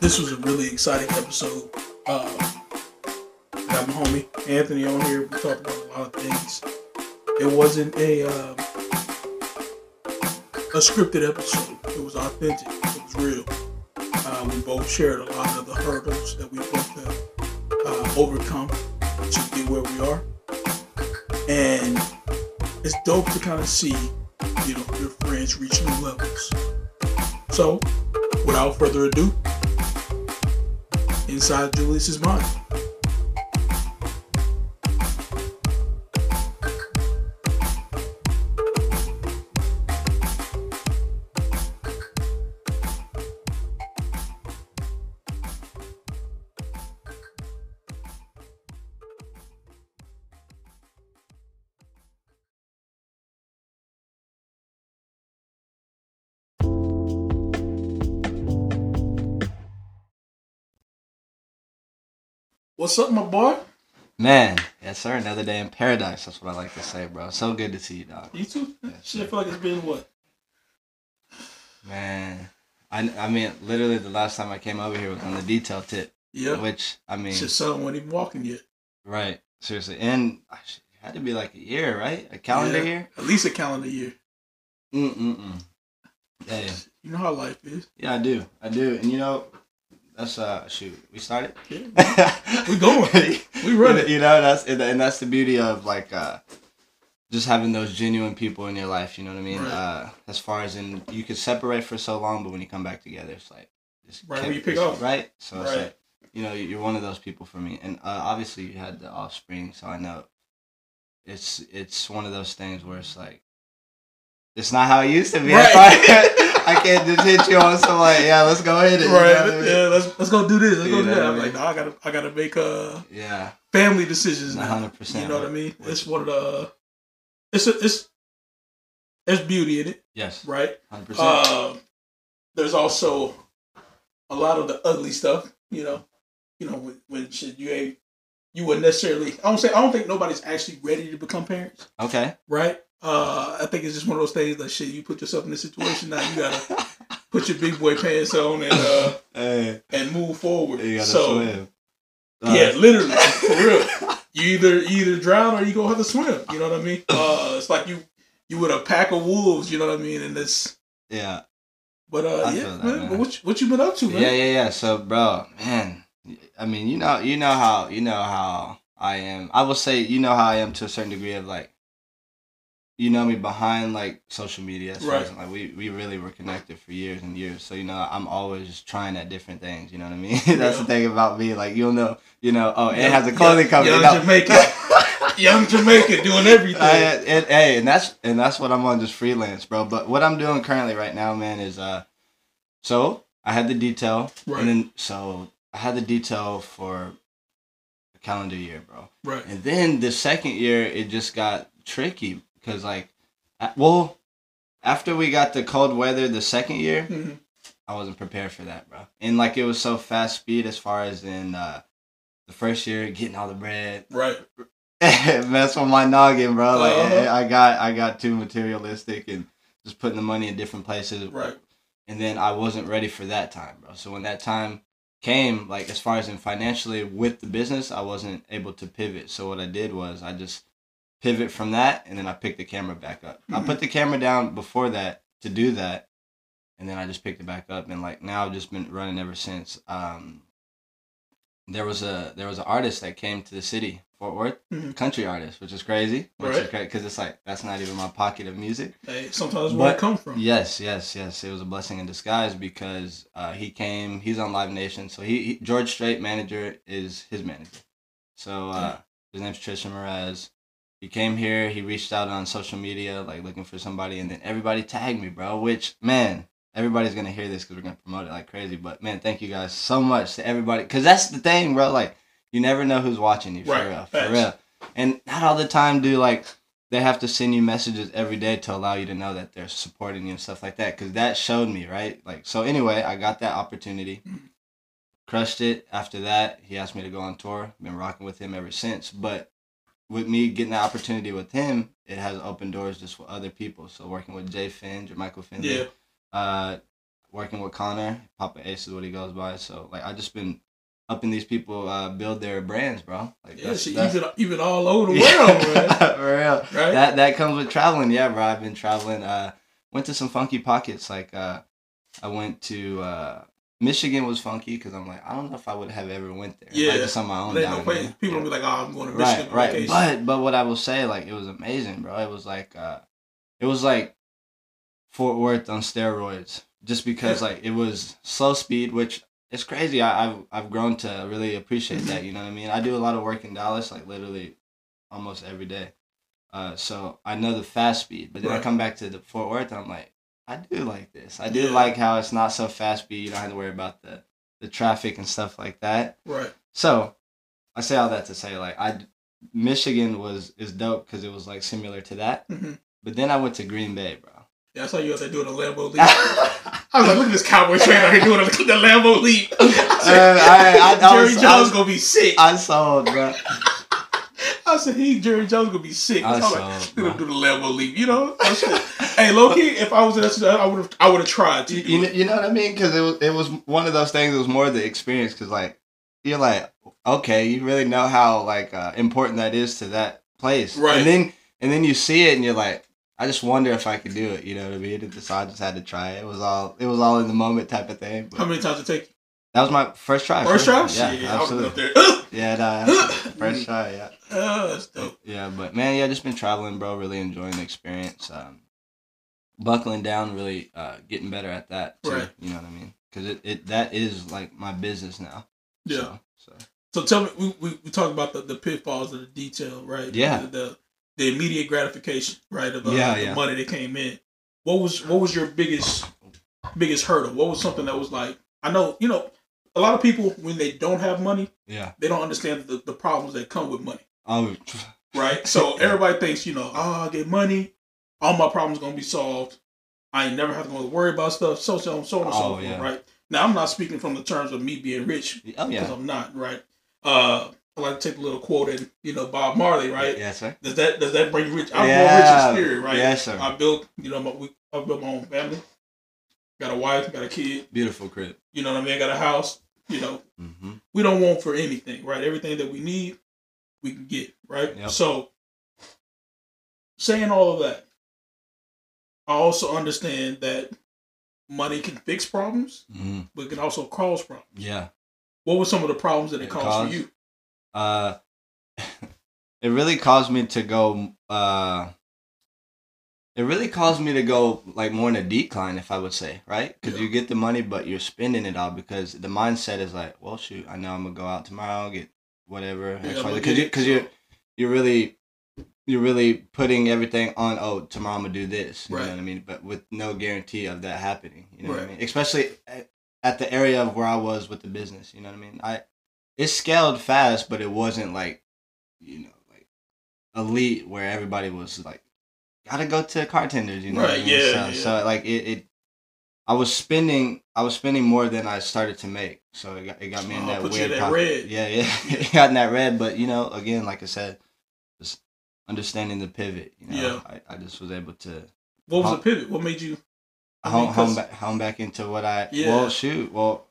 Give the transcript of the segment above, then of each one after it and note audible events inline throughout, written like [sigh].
this was a really exciting episode. Uh, got my homie Anthony on here. We talked about a lot of things. It wasn't a uh, a scripted episode. It was authentic. It was real. Uh, we both shared a lot of the hurdles that we both have uh, overcome to get where we are, and it's dope to kind of see, you know, your friends reach new levels. So, without further ado, inside Julius's mind. What's up, my boy? Man, yes sir. Another day in paradise. That's what I like to say, bro. So good to see you, dog. You too? Yeah, Shit, I feel like it's been what? Man, I, I mean, literally the last time I came over here was on the detail tip, Yeah. which I mean, Shit, son wasn't even walking yet. right? Seriously, and I it had to be like a year, right? A calendar Yeah. year. At least a calendar year. Mm mm mm. Yeah, yeah, You know how life is. yeah. I do, I do, and you know, that's uh, shoot, we started. Yeah. We going. [laughs] We run it. you know that's and that's the beauty of like uh just having those genuine people in your life you know what i mean Right. uh as far as in you could separate for so long but when you come back together it's like just Right, when you pick up. right so it's Right. like you know you're one of those people for me and uh, obviously you had the offspring so i know it's it's one of those things where it's like it's not how it used to be Right. [laughs] I, can't, just hit you on some like yeah let's go hit it you know Right. I mean? Yeah, let's let's go do this. Let's go do that. I'm like, mean? no, I gotta I gotta make uh yeah family decisions 100%, You know what I right. mean? It's one of the it's a, it's there's beauty in it, yes right? 100% Um, there's also a lot of the ugly stuff. You know, you know when, when shit you ain't you wouldn't necessarily. I don't say I don't think nobody's actually ready to become parents, okay right? Uh, I think it's just one of those things that shit. You put yourself in this situation now. You gotta put your big boy pants on and uh, hey and move forward. You gotta so swim. Uh, yeah, literally for real. You either either drown or you go have to swim. You know what I mean? Uh, it's like you you with a pack of wolves. You know what I mean? And this, yeah, but uh, I yeah, that, man. man. What you, what you been up to, man? yeah, yeah, yeah. So, bro, man, I mean, you know, you know how, you know how I am. I will say, you know how I am to a certain degree of like, you know me behind like social media. As Right. like we we really were connected for years and years. So you know, I'm always trying at different things. You know what I mean? [laughs] That's Yeah. the thing about me. Like you'll know, you know. Oh, it has a clothing young- company. young No. Jamaican. [laughs] Young Jamaica doing everything. I, and, hey, and that's and that's what I'm on just freelance, bro. But what I'm doing currently right now, man, is uh, so I had the detail, Right. and then so I had the detail for a calendar year, bro. right. And then the second year, it just got tricky because like, well, after we got the cold weather the second year, Mhm. I wasn't prepared for that, bro. And like it was so fast speed as far as in uh, the first year getting all the bread, Right. [laughs] mess with my noggin, bro. Like Uh-huh. I got I got too materialistic and just putting the money in different places. Right. And then I wasn't ready for that time, bro. So when that time came, like as far as in financially with the business, I wasn't able to pivot. So what I did was I just pivot from that and then I picked the camera back up. I Mhm. put the camera down before that to do that. And then I just picked it back up and like now I've just been running ever since. Um there was a there was an artist that came to the city, Fort Worth, Mhm. country artist, which is crazy, which Right. is crazy because it's like that's not even my pocket of music. Hey, sometimes where it But- come from. Yes, yes, yes. It was a blessing in disguise because uh, he came. He's on Live Nation, so he, he George Strait manager is his manager. So uh, his name's Tristan Mraz. He came here. He reached out on social media, like looking for somebody, and then everybody tagged me, bro. Which man, everybody's gonna hear this because we're gonna promote it like crazy. But man, thank you guys so much to everybody, because that's the thing, bro. Like you never know who's watching you for Right, real, for real. And not all the time do like they have to send you messages every day to allow you to know that they're supporting you and stuff like that because that showed me right like so anyway i got that opportunity Mhm. crushed it after that he asked me to go on tour been rocking with him ever since but with me getting the opportunity with him it has opened doors just for other people so working with jay finn michael finley Yeah. uh working with Connor, Papa Ace is what he goes by. So like I just been helping these people uh, build their brands, bro. Like yeah, shit, even even all over the [laughs] world, man. [laughs] For real, right? That that comes with traveling, yeah, bro. I've been traveling. Uh, went to some funky pockets. Like uh, I went to uh, Michigan was funky because I'm like I don't know if I would have ever went there. Yeah, like, just on my own. Down no there. People yeah. be like, oh, I'm going to Michigan. Right, right. But but what I will say, like it was amazing, bro. It was like uh, it was like Fort Worth on steroids. Just because yeah. like it was slow speed, which it's crazy. I, have I've grown to really appreciate that. You know what I mean? I do a lot of work in Dallas, like literally almost every day. Uh, so I know the fast speed, but then right. I come back to the Fort Worth, and I'm like, I do like this. I do yeah. like how it's not so fast speed. You don't have to worry about the the traffic and stuff like that. Right. So I say all that to say, like, I Michigan was is dope because it was like similar to that. Mm-hmm. But then I went to Green Bay, bro. Yeah, I saw you out there doing a Lambeau leap. [laughs] I was like, look at this cowboy trainer out here doing the Lambeau leap. [laughs] I uh, I, I, Jerry was, Jones was, gonna be sick. I saw it, bro. I said, he Jerry Jones gonna be sick. I, I saw like, [laughs] gonna do the level leap, you know? hey, low key, if I was in that, I would have, I would have tried to. You, know, you know what I mean? Because it was, it was one of those things. It was more the experience. Because like, you're like, okay, you really know how like uh, important that is to that place, right? And then, and then you see it, and you're like, I just wonder if I could do it. You know what I mean? So I just had to try it. It was all it was all in the moment type of thing. How many times did it take? That was my first try. First try? Yeah, yeah absolutely. [gasps] yeah, nah, first try. Yeah. [gasps] Oh, that's dope. Yeah, but man, yeah, just been traveling, bro. Really enjoying the experience. Um, buckling down, really uh, getting better at that. Too, right. You know what I mean? Because it, it that is like my business now. Yeah. So, so. so tell me, we, we, we talk about the, the pitfalls of the detail, right? Yeah. The, the the immediate gratification, right, of uh, yeah, the yeah. money that came in. What was what was your biggest biggest hurdle? What was something that was like? I know you know a lot of people when they don't have money, yeah, they don't understand the, the problems that come with money. Oh, right. So [laughs] everybody thinks you know, oh, I get money, all my problems gonna be solved. I ain't never have to go worry about stuff. So so so on and so oh, forth. Yeah. Right. Now I'm not speaking from the terms of me being rich. Oh yeah. Because I'm not right. Uh, I like to take a little quote and you know, Bob Marley, right? Yes, sir. Does that does that bring rich? I'm yeah. more rich in spirit, right? Yes, sir. I built, you know, my, we, I built my own family. Got a wife, got a kid. Beautiful crib. You know what I mean? I got a house. You know, mm-hmm. we don't want for anything, right? Everything that we need, we can get, right? Yep. So, saying all of that, I also understand that money can fix problems, mm-hmm. but it can also cause problems. Yeah. What were some of the problems that it, it caused, caused for you? uh, [laughs] it really caused me to go. Uh, it really caused me to go like more in a decline, if I would say, right? Because yeah. you get the money, but you're spending it all because the mindset is like, well, shoot, I know I'm gonna go out tomorrow, get whatever, because yeah, you, because you're you're really you're really putting everything on. Oh, tomorrow I'm gonna do this. You right. know what I mean? But with no guarantee of that happening. You know right. what I mean? Especially at, at the area of where I was with the business. You know what I mean? I it scaled fast, but it wasn't like, you know, like elite where everybody was like, gotta go to cartenders, you know. Right. I mean? Yeah, so, yeah. So like it, it, I was spending, I was spending more than I started to make. So it got, it got me in oh, that weird. that red. Yeah, [laughs] yeah, it got in that red. But you know, again, like I said, just understanding the pivot. You know, yeah. I, I just was able to. What was home, the pivot? What made you? home, home back, home back into what I. Yeah. Well, shoot. Well,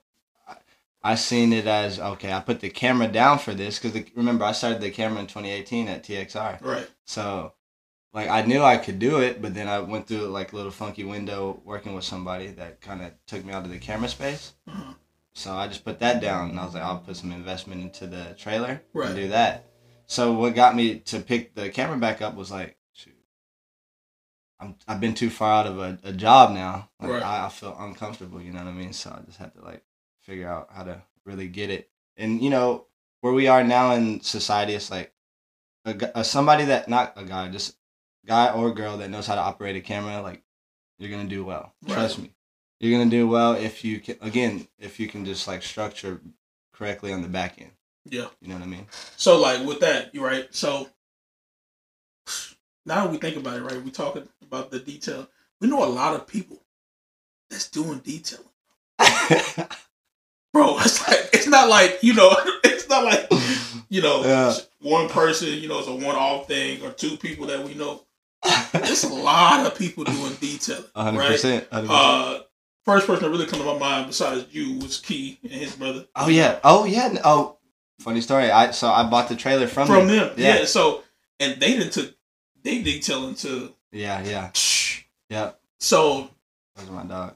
I seen it as okay. I put the camera down for this because remember I started the camera in 2018 at TXR. Right. So, like I knew I could do it, but then I went through like a little funky window working with somebody that kind of took me out of the camera space. Uh-huh. So I just put that down and I was like, I'll put some investment into the trailer right. and do that. So what got me to pick the camera back up was like, shoot, I'm I've been too far out of a, a job now. Like right. I, I feel uncomfortable. You know what I mean? So I just had to like figure out how to really get it. And you know where we are now in society, it's like a, a somebody that not a guy, just guy or girl that knows how to operate a camera. Like you're gonna do well. Right. Trust me, you're gonna do well if you can. Again, if you can just like structure correctly on the back end. Yeah, you know what I mean. So like with that, you right. So now we think about it, right? We talking about the detail. We know a lot of people that's doing detailing. [laughs] bro. It's like it's not like you know, [laughs] it's not like you know, yeah. one person. You know, it's a one-off thing or two people that we know. There's a lot of people doing detailing, 100%, right? 100%. Uh, first person that really come to my mind besides you was Key and his brother. Oh yeah. Oh yeah. Oh, funny story. I so I bought the trailer from From them. them, yeah. So and they didn't took they detailing to. Yeah. Yeah. Yep. So my.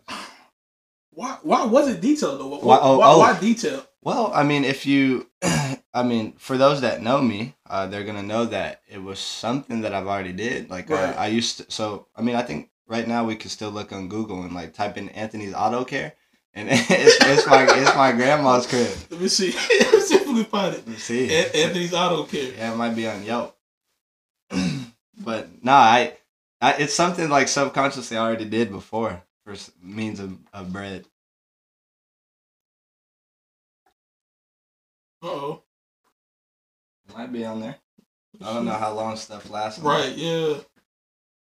Why why was it detailed though? Why, Why- oh, why, oh. why detail? Well, I mean, if you, [clears throat] I mean, for those that know me, uh, they're gonna know that it was something that I've already did. Like Right. uh, I used to. So I mean, I think right now we could still look on Google and like type in Anthony's Auto Care, and [laughs] it's, it's my it's my grandma's crib. Let me see. [laughs] Let me see if we can find it. Let's see. An- Anthony's Auto Care. Yeah, it might be on Yelp. [clears throat] but nah, I, I, it's something like subconsciously I already did before for means of, of bread. Uh oh. Might be on there. I don't know how long stuff lasts. Right, yeah.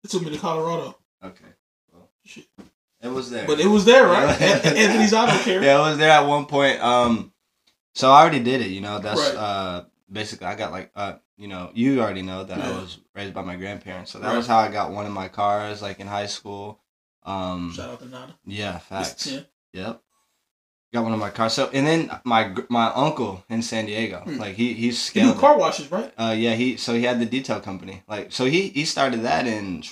It took me to Colorado. Okay. Well, Shit. it was there. But it was there, right? Yeah. [laughs] An- Anthony's Auto Care. Yeah, it was there at one point. Um, so I already did it. You know, that's Right. uh basically I got like uh you know you already know that I was raised by my grandparents. So that Right. was how I got one of my cars like in high school. Um, Shout out to Nana. yeah, facts. 10. Yep. Got one of my cars. So and then my my uncle in San Diego, Hmm. like he he's He scaled. car washes, right? Uh, yeah, he so he had the detail company. Like so he he started that in.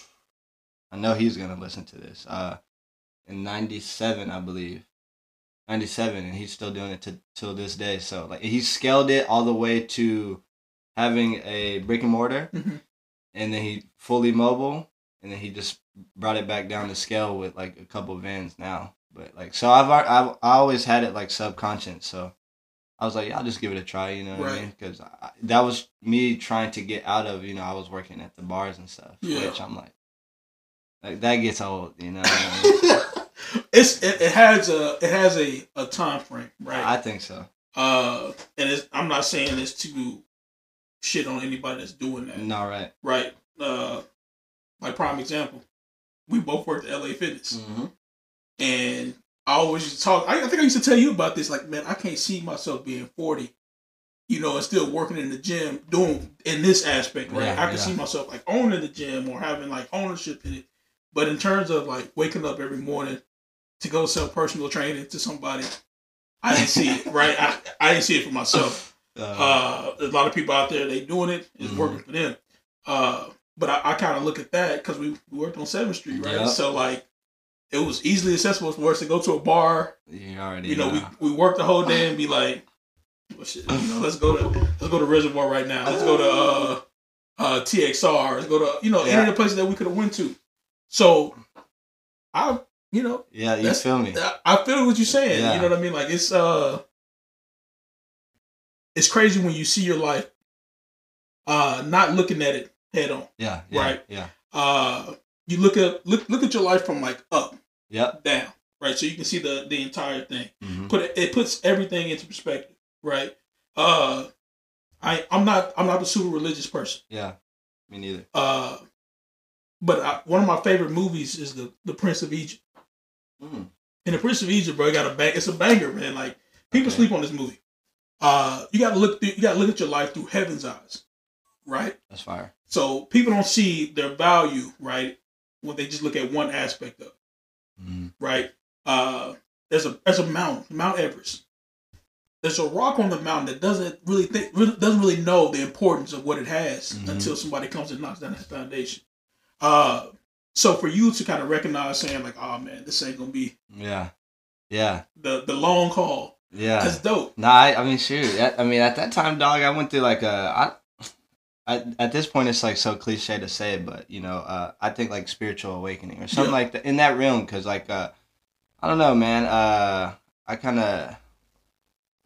I know he's gonna listen to this. Uh, in '97, I believe. '97, and he's still doing it to till this day. So like he scaled it all the way to having a brick and mortar, Mhm. and then he fully mobile, and then he just brought it back down to scale with like a couple vans now. But like so, I've I've I always had it like subconscious. So I was like, yeah, I'll just give it a try. You know what I Right. mean? Because that was me trying to get out of. You know, I was working at the bars and stuff, Yeah. which I'm like, like that gets old. You know. What I, mean? [laughs] it's it, it has a it has a, a time frame, right? I think so. uh, and it's, I'm not saying this to shit on anybody that's doing that, No, right. right? Uh, my prime example, we both worked at LA Fitness, Mm-hmm. and I always used to talk. I, I think I used to tell you about this. Like, man, I can't see myself being 40, you know, and still working in the gym, doing in this aspect, right? Yeah, I can yeah. see myself like owning the gym or having like ownership in it. But in terms of like waking up every morning to go sell personal training to somebody, I didn't see it, right? I, I didn't see it for myself. [laughs] Uh, Uh, a lot of people out there they doing it. It's Mhm. working for them. Uh, but I, I kind of look at that because we, we worked on Seventh Street, right? Yep. So like, it was easily accessible for us to go to a bar. you already You know, know. we we work the whole day and be like, well, shit, you know, let's go to let's go to Reservoir right now. Let's go to uh, uh, TXR. Let's go to you know Yeah. any of the places that we could have went to. So, I you know yeah, you feel me? I- I feel what you're saying. Yeah. You know what I mean? Like it's uh it's crazy when you see your life uh not looking at it head on. Yeah, yeah, Right. Yeah. Uh you look at look look at your life from like up, Yeah. down, right? So you can see the the entire thing. hmm Put it, it puts everything into perspective, right? Uh I I'm not I'm not a super religious person. Yeah. Me neither. Uh but I, one of my favorite movies is the the Prince of Egypt. Mm. And the Prince of Egypt, bro, you got a bang. It's a banger, man. Like people Okay. sleep on this movie. Uh, you got to look. Through, you got to look at your life through heaven's eyes, right? That's fire. So people don't see their value, right, when they just look at one aspect of, it, hmm right? Uh, there's a there's a mountain, Mount Everest. There's a rock on the mountain that doesn't really think, really, doesn't really know the importance of what it has Mhm. until somebody comes and knocks down that foundation. Uh, so for you to kind of recognize, saying like, "Oh man, this ain't gonna be Yeah. Yeah. the the long haul," Yeah. that's dope. Nah, I, I mean, shoot. At, I mean, at that time, dog, I went through like a. I, at, at this point, it's like so cliche to say, but you know, uh, I think like spiritual awakening or something Yeah. like that in that realm, because like, uh, I don't know, man. Uh, I kind of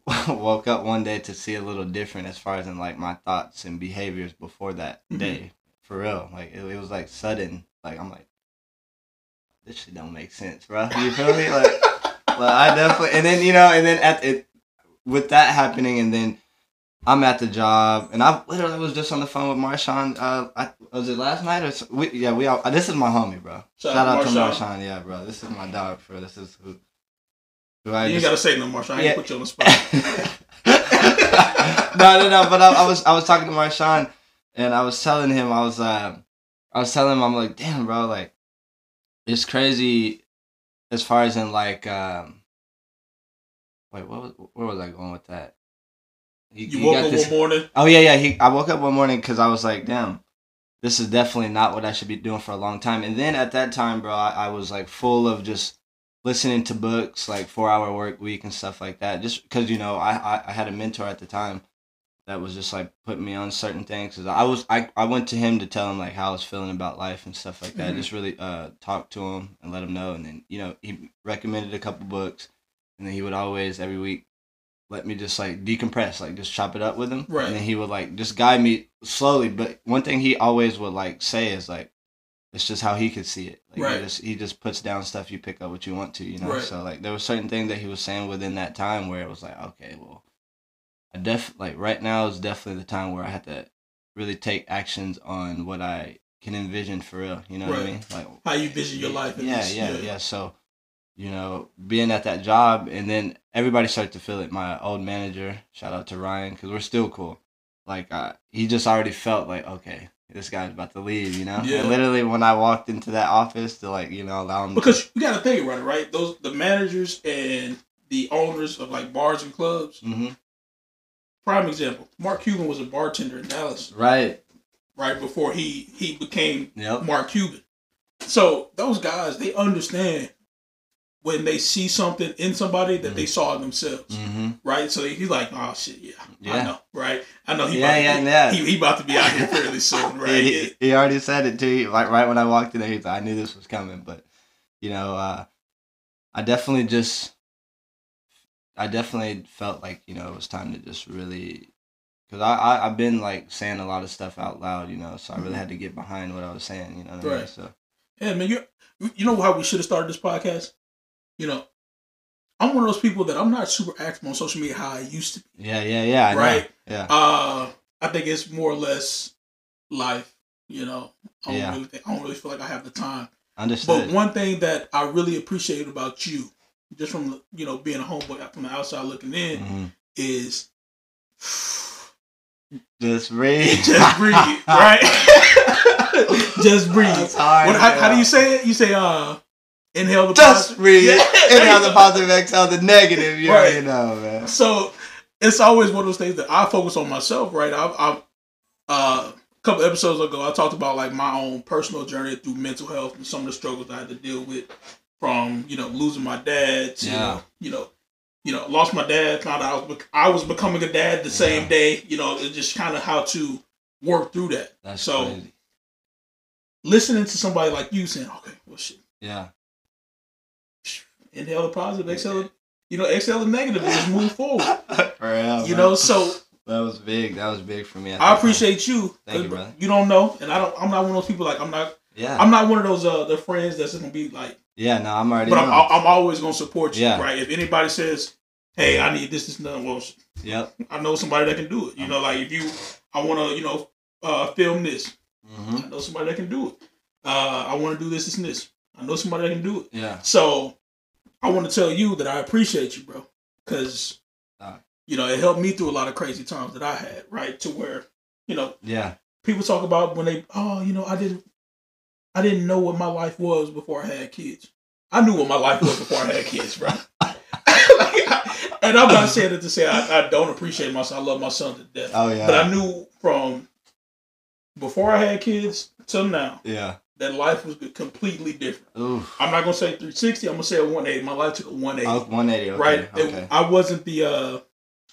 [laughs] woke up one day to see a little different as far as in like my thoughts and behaviors before that Mhm. day, for real. Like it, it was like sudden. Like I'm like, this shit don't make sense, bro. You feel me? Like. [laughs] Well, I definitely, and then you know, and then at it, with that happening, and then I'm at the job, and I literally was just on the phone with Marshawn. Uh, I, was it last night or s- we, yeah, we all. This is my homie, bro. Shout Shout, out out, to Marshawn. Marshawn, yeah, bro. This is my dog, bro. This is who. Who I you ain't just- gotta say no more. So I ain't Yeah. put you on the spot. [laughs] no, no, no. But I, I was I was talking to Marshawn, and I was telling him I was uh, I was telling him I'm like, damn, bro, like it's crazy. as far as in like um wait what was, where was i going with that He- You he woke got up this- one morning. oh yeah yeah he i woke up one morning because i was like damn this is definitely not what i should be doing for a long time and then at that time bro i, I was like full of just listening to books like four hour work week and stuff like that just because you know I, I i had a mentor at the time that was just like putting me on certain things because i was I, I went to him to tell him like how i was feeling about life and stuff like that Mhm. just really uh talk to him and let him know and then you know he recommended a couple books and then he would always every week let me just like decompress like just chop it up with him Right. and then he would like just guide me slowly but one thing he always would like say is like it's just how he could see it like Right. he just he just puts down stuff you pick up what you want to you know Right. so like there were certain things that he was saying within that time where it was like okay well I def like right now is definitely the time where I have to really take actions on what I can envision for real. You know what I mean? Like How you vision your life. yeah, this- yeah, yeah, So, you know, being at that job, and then everybody started to feel it. My old manager, shout out to Ryan, because we're still cool. Like, uh, he just already felt like, okay, this guy's about to leave. You know? Yeah. And literally, when I walked into that office to like, you know, allow him. Because you got to think about it, right? Those the managers and the owners of like bars and clubs. hmm Prime example: Mark Cuban was a bartender in Dallas Right. right before he he became Yep. Mark Cuban. So those guys, they understand when they see something in somebody that they saw in themselves, hmm right? So he's like, "Oh shit, yeah, I know, right? I know he, Yeah, about, yeah, he, yeah. He, he about to be out here fairly [laughs] soon, right? He, he, he already said it too. Like right when I walked in there, he's like, I knew this was coming. But you know, uh, I definitely just, I definitely felt like you know it was time to just really, because I, I I've been like saying a lot of stuff out loud, you know, so I really had to get behind what I was saying, you know. What I mean? Right. So Yeah, man, you you know how we should have started this podcast? You know, I'm one of those people that I'm not super active on social media how I used to be. yeah, yeah, yeah. I know. Right. Yeah. Uh, I think it's more or less life. You know, I don't Yeah. really think, I don't really feel like I have the time. Understood. But one thing that I really appreciate about you, just from you know being a homeboy from the outside looking in, Mhm. is Just breathe. [laughs] just breathe, right? [laughs] [laughs] just breathe. That's hard, What, how, how do you say it? You say uh, inhale the Just positive- breathe. Yeah. Inhale the positive, exhale the negative. You Right. already know, man. So it's always one of those things that I focus on myself, right? I've, I've uh, a couple episodes ago, I talked about like my own personal journey through mental health and some of the struggles I had to deal with, from you know losing my dad to Yeah. you know, you know, lost my dad. Found out I was, bec- I was becoming a dad the same day. You know, it's just kind of how to work through that. That's So- crazy. Listening to somebody like you saying, "Okay, well, shit, Yeah. Inhale the positive, exhale, the, you know, exhale the negative, and just move [laughs] forward." Real, You know, so That was big. That was big for me. at I appreciate you. Thank you, 'cause brother. You don't know, and I don't. I'm not one of those people like I'm not. Yeah. I'm not one of those uh the friends that's gonna be like. yeah. No, I'm already. But I'm. I'm always gonna support you, Yeah. right? If anybody says, "Hey, I need this, this, and that," well, Yep. I know somebody that can do it. You know, like if you, I want to, you know, uh, film this. hmm I know somebody that can do it. Uh, I want to do this, this, and this. I know somebody that can do it. Yeah. So, I want to tell you that I appreciate you, bro, because Uh. you know it helped me through a lot of crazy times that I had, right? To where, you know, Yeah. people talk about when they oh you know i didn't i didn't know what my life was before i had kids i knew what my life was before i had kids bro Like, [laughs] I- and i'm not saying it to say I, I don't appreciate my son i love my son to death Oh yeah. but i knew from before i had kids till now yeah. That life was completely different Ooh. i'm not gonna say 360 i'm gonna say a 180 my life took a 180 Oh, 180. Okay. right It- Okay. i wasn't the uh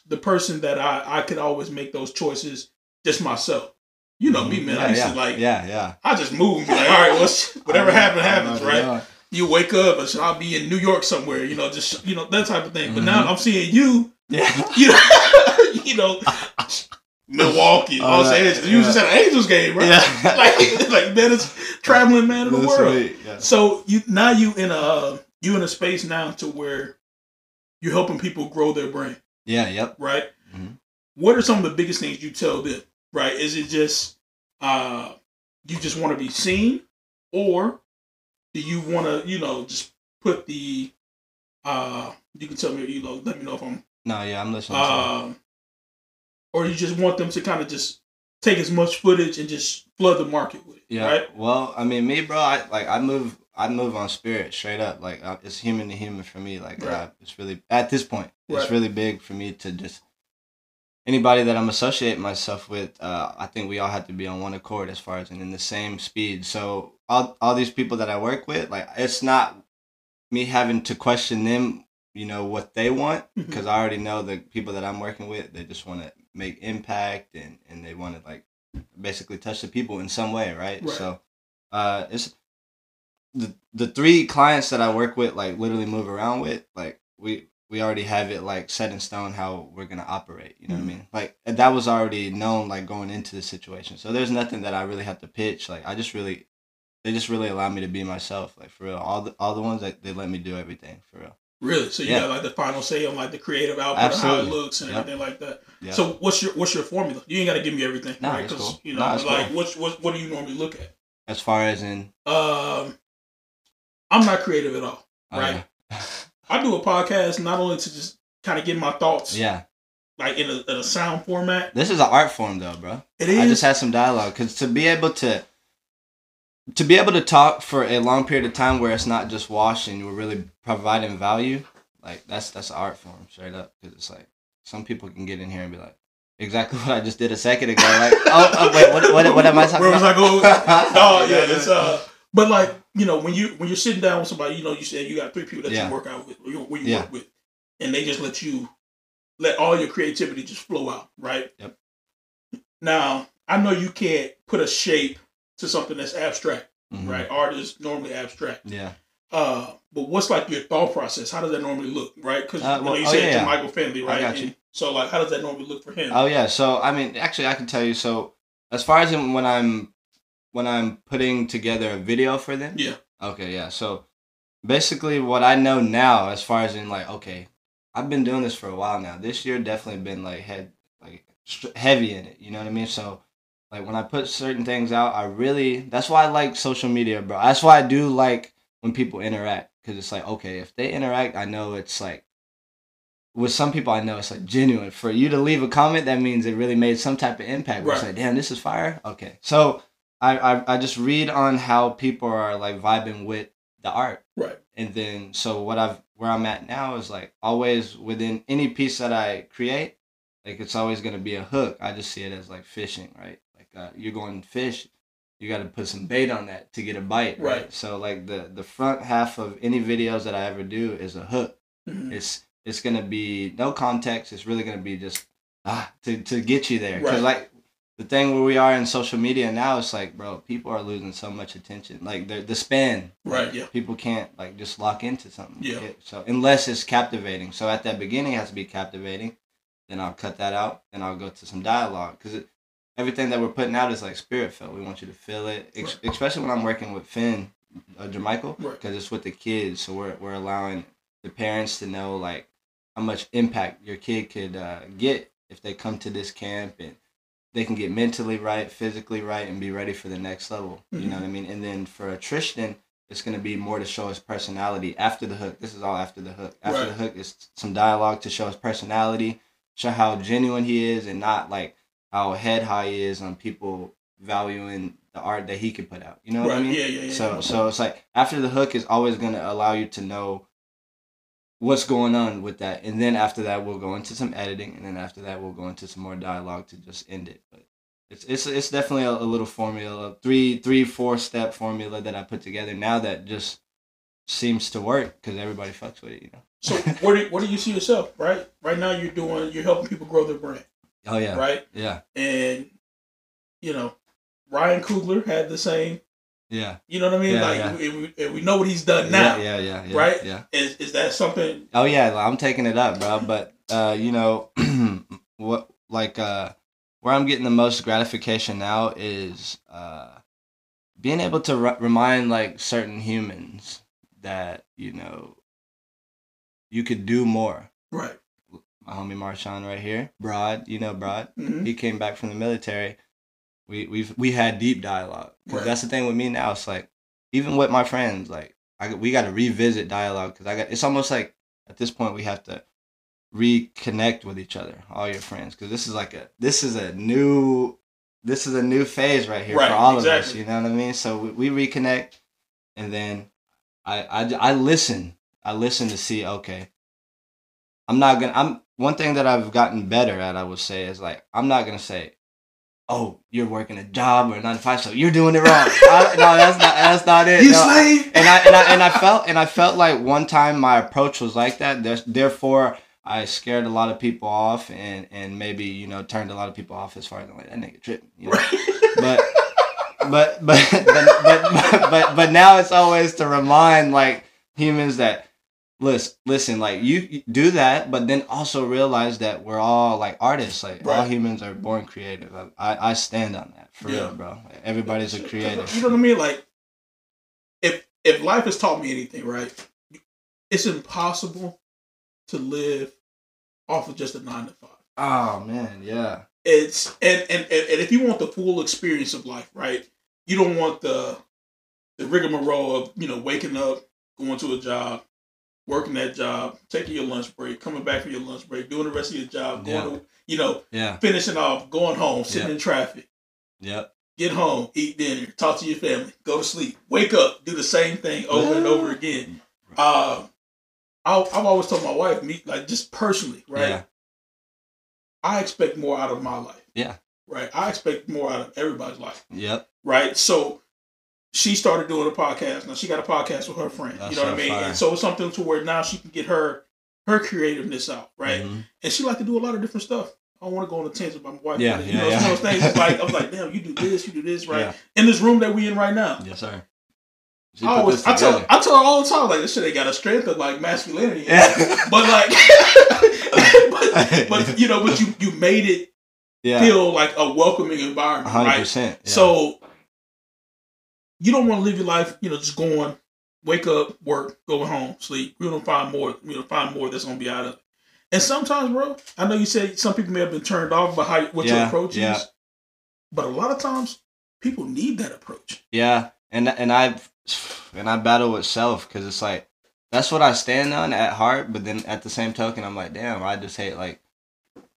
the person that i i could always make those choices just myself you know me man yeah, i used yeah. to like Yeah. Yeah. I just move and be like, all right, what's [laughs] whatever happened happens, right? know. You wake up and I'll be in New York somewhere, you know, just you know that type of thing. But now Mhm. I'm seeing you, Yeah. you know, [laughs] you know, [laughs] Milwaukee, Los that- Angeles. You just at an Angels game, right? Yeah. [laughs] like, like man, it's traveling man of the That's world. Yeah. So you now you in a you in a space now to where you're helping people grow their brain, Yeah. Yep. right? Mhm. What are some of the biggest things you tell them? Right? Is it just uh you just want to be seen, or do you want to you know just put the uh you can tell me you know let me know if I'm No. Yeah. I'm listening. to you. um or you just want them to kind of just take as much footage and just flood the market with it, Yeah. right? Well, I mean, me, bro. I like I move I move on spirit straight up. Like it's human to human for me. Like Right. uh, it's really at this point, Right. it's really big for me to just anybody that I'm associating myself with. Uh, I think we all have to be on one accord as far as and in the same speed. So all all these people that I work with, like it's not me having to question them. You know what they want because I already know the people that I'm working with. They just want to make impact and and they want to like basically touch the people in some way, right? Right. So, uh, it's the the three clients that I work with, like literally move around with, like we we already have it like set in stone how we're gonna operate. You know Mhm. what I mean? Like and that was already known, like going into the situation. So there's nothing that I really have to pitch. Like I just really, they just really allow me to be myself. Like for real, all the all the ones that they let me do everything for real. Really? So you Yeah. got like the final say on like the creative output and how it looks and Yep. everything like that. Yeah. So what's your what's your formula? You ain't got to give me everything, Nah, right? Because cool. you know, Nah, like cool. what's what what do you normally look at? as far as in, Um, I'm not creative at all, right? oh, yeah. I do a podcast not only to just kind of get my thoughts, yeah, like in a, in a sound format. this is an art form though, bro. It is. I just had some dialogue because to be able to to be able to talk for a long period of time where it's not just washing, we're really providing value. Like that's that's art form straight up because it's like some people can get in here and be like exactly [laughs] what I just did a second ago. Like oh, oh wait what, what what am I talking Where was about? I going? [laughs] oh yeah, it's uh. But like you know, when you when you're sitting down with somebody, you know, you said you got three people that Yeah. you work out with, or you, where you Yeah. work with, and they just let you let all your creativity just flow out, right? Yep. Now I know you can't put a shape to something that's abstract, Mhm. right? Art is normally abstract. Yeah. Uh, but what's like your thought process? How does that normally look, right? Because Uh, well, you oh, said yeah, to yeah. Michael Finley, right? you. So like, how does that normally look for him? Oh yeah. So I mean, actually, I can tell you. So as far as in when I'm when I'm putting together a video for them. Yeah. Okay. Yeah. So basically, what I know now, as far as in like, okay, I've been doing this for a while now. This year definitely been like head like heavy in it. You know what I mean? So like when I put certain things out, I really that's why I like social media, bro. That's why I do like when people interact because it's like okay, if they interact, I know it's like with some people I know it's like genuine. For you to leave a comment, that means it really made some type of impact. Where It's Right. like, damn, this is fire. Okay, so I, I I just read on how people are like vibing with the art, Right. and then so what I've where I'm at now is like always within any piece that I create, like it's always gonna be a hook. I just see it as like fishing, right? Uh, you're going fish, you got to put some bait on that to get a bite, right? Right. So like the the front half of any videos that I ever do is a hook Mhm. it's it's gonna be no context. It's really gonna be just ah to to get you there. Cause Right. like the thing where we are in social media now, it's like bro, people are losing so much attention. Like the the span. Right, yeah. People can't like just lock into something. Yeah. So unless it's captivating. So at that beginning, it has to be captivating. Then I'll cut that out. Then I'll go to some dialogue because everything that we're putting out is like spirit filled. We want you to feel it, ex- especially when I'm working with Finn, uh, Jermichael, Right. because it's with the kids. So we're we're allowing the parents to know like how much impact your kid could uh, get if they come to this camp and they can get mentally right, physically right, and be ready for the next level. You know what I mean? And then for Tristan, it's gonna be more to show his personality after the hook. This is all after the hook. After Right. the hook is some dialogue to show his personality, show how genuine he is, and not like how head high is on people valuing the art that he can put out. You know what right. I mean? Yeah, yeah, yeah. So so it's like after the hook is always gonna allow you to know what's going on with that, and then after that we'll go into some editing, and then after that we'll go into some more dialogue to just end it. But it's it's it's definitely a, a little formula, three three four step formula that I put together now that just seems to work because everybody fucks with it. You know. So what do where do you see yourself? Right, right now you're doing you're helping people grow their brand, Oh yeah. right? Yeah. And you know, Ryan Coogler had the same. Yeah. You know what I mean? Yeah, like yeah. And we, and we know what he's done now. Yeah. Yeah. Yeah. right? Yeah. Is is that something? Oh yeah, I'm taking it up, bro. But uh, you know, [clears throat] what like uh, where I'm getting the most gratification now is uh, being able to re- remind like certain humans that you know you could do more. Right. Homie Marshawn right here, Broad, you know Broad. hmm He came back from the military. We we've we had deep dialogue. Right. That's the thing with me now. It's like even with my friends, like I we got to revisit dialogue because I got. It's almost like at this point we have to reconnect with each other, all your friends, because this is like a this is a new this is a new phase right here Right, for all of us. You know what I mean? So we, we reconnect, and then I, I I listen. I listen to see. Okay, I'm not gonna. I'm one thing that I've gotten better at. I would say is like I'm not gonna say, "Oh, you're working a job or a nine to five, so you're doing it wrong." [laughs] I, no, that's not. That's not it. You No, slave. and I and I and I felt and I felt like one time my approach was like that. There's, therefore, I scared a lot of people off and and maybe you know turned a lot of people off as far as like that nigga tripping. You know? [laughs] but but but [laughs] but but but but now it's always to remind like humans that listen listen like you do that but then also realize that we're all like artists like all humans are born creative I, I i stand on that for Yeah. real bro everybody's a creative You know what I mean? Like, if if life has taught me anything, right? It's impossible to live off of just a nine to five. oh man yeah It's and and and, and if you want the full experience of life, right? You don't want the the rigmarole of you know waking up, going to a job, working that job, taking your lunch break, coming back from your lunch break, doing the rest of your job, going Yeah. to you know yeah finishing off, going home, sitting Yeah. in traffic. yep get home, eat dinner, talk to your family, go to sleep, wake up, do the same thing over and over again. Uh, I, I've always told my wife, me like just personally, right? I expect more out of my life. Yeah. Right. I expect more out of everybody's life. yep Right. So she started doing a podcast. Now she got a podcast with her friend. That's you know what I mean? fire. And so it's something to where now she can get her her creativeness out. Right. Mhm. And she like to do a lot of different stuff. I don't want to go on a tangent about my wife. Yeah, you yeah, know, yeah. those things. Like I was like, [laughs] damn, you do this, you do this, right? Yeah. In this room that we in right now. yes sir She I always, I tell. I tell her all the time, like this shit ain't got a strength of like masculinity, Yeah. [laughs] but like, [laughs] but, but you know, but you you made it yeah feel like a welcoming environment, hundred right? percent So you don't want to live your life, you know, just going, wake up, work, go home, sleep. You're gonna find more, you know, find more that's gonna be out of it. And sometimes, bro, I know you said some people may have been turned off by how what your approach yeah. is, but a lot of times people need that approach. Yeah, and and I and I battle with self because it's like that's what I stand on at heart. But then at the same token, I'm like, damn, I just hate like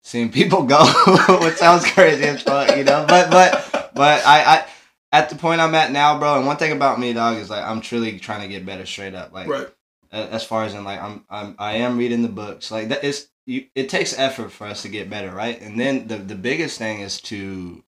seeing people [laughs] go, [laughs] which sounds crazy as fuck, you know. But but but I I at the point I'm at now, bro. And one thing about me, dog, is like I'm truly trying to get better, straight up. Like Right. as far as in like I'm I'm I am reading the books. Like that is you. It takes effort for us to get better, right? And then the the biggest thing is to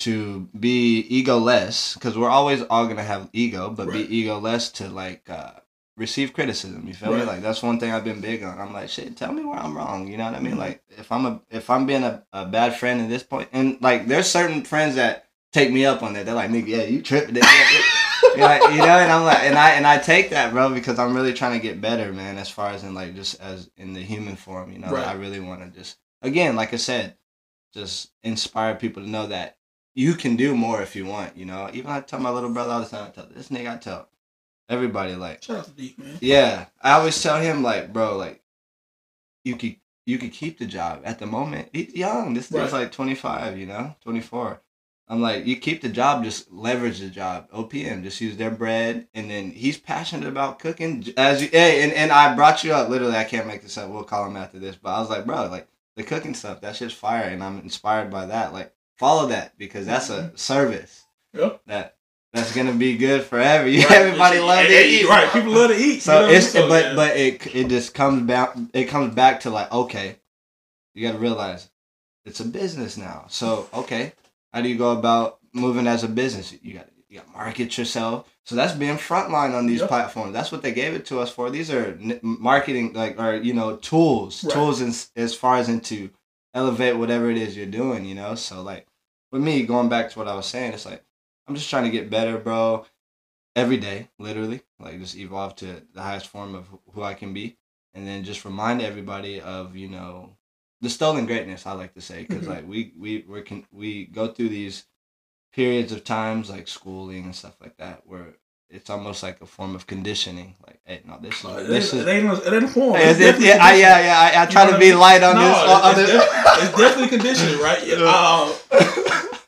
to be ego less because we're always all gonna have ego, but Right. be egoless to like uh, receive criticism. You feel me? Like that's one thing I've been big on. I'm like, shit, tell me where I'm wrong. You know what I mean? Mhm. Like if I'm a if I'm being a, a bad friend at this point, and like there's certain friends that take me up on that. They're like, nigga, yeah, you tripping. Yeah, yeah. You're like, you know, and I'm like, and I and I take that, bro, because I'm really trying to get better, man. As far as in like just as in the human form, you know, Right. I really want to just again, like I said, just inspire people to know that you can do more if you want. You know, even I tell my little brother all the time. I tell this nigga, I tell everybody like, Shout out to Deep, man. yeah, I always tell him like, bro, like you could you could keep the job at the moment. He's young. This dude's Right. like 25, you know, 24. I'm like, you keep the job, just leverage the job. OPM, just use their bread, and then he's passionate about cooking. As you, hey, and, and I brought you up. Literally, I can't make this up. We'll call him after this. But I was like, bro, like the cooking stuff, that's just fire, and I'm inspired by that. Like, follow that because that's a mm-hmm. service Yep. that that's gonna be good forever. [laughs] You Right. everybody love to eat, Right. People love to eat. so you know it's? So, but yeah. but it it just comes back it comes back to like okay, you got to realize it's a business now. So okay, how do you go about moving as a business? You got you got market yourself. So that's being frontline on these Yep. platforms. That's what they gave it to us for. These are n- marketing like or you know tools Right. tools in, as far as into elevate whatever it is you're doing. You know, so like with me going back to what I was saying, it's like I'm just trying to get better, bro every day, literally, like just evolve to the highest form of who I can be, and then just remind everybody of you know the stolen greatness. I like to say because Mhm. like we we we can we go through these periods of times like schooling and stuff like that where it's almost like a form of conditioning. Like, hey, no, this is Uh, this it, is. it ain't it ain't a form. It's- It's yeah, I, conditioning. yeah, yeah. I, I You try know to be I mean? light on No, this. it's- on it's, this- def- it's definitely conditioning, right? [laughs] Yeah, uh,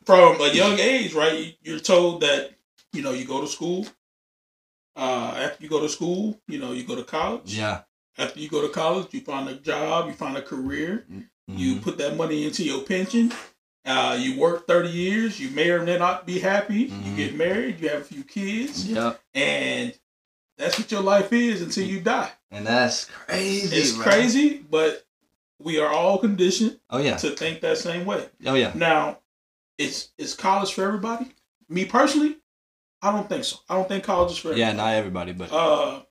from a young age, right? you- You're told that you know you go to school. Uh, after you go to school, you know you go to college. yeah. After you go to college, you find a job, you find a career, you Mhm. put that money into your pension. Uh, you work thirty years. You may or may not be happy. You Mhm. get married. You have a few kids, Yep. and that's what your life is until you die. And that's crazy. It's bro. crazy, but we are all conditioned Oh yeah. to think that same way. Oh yeah. Now, it's is college for everybody? Me personally, I don't think so. I don't think college is for Yeah, not everybody, but Uh,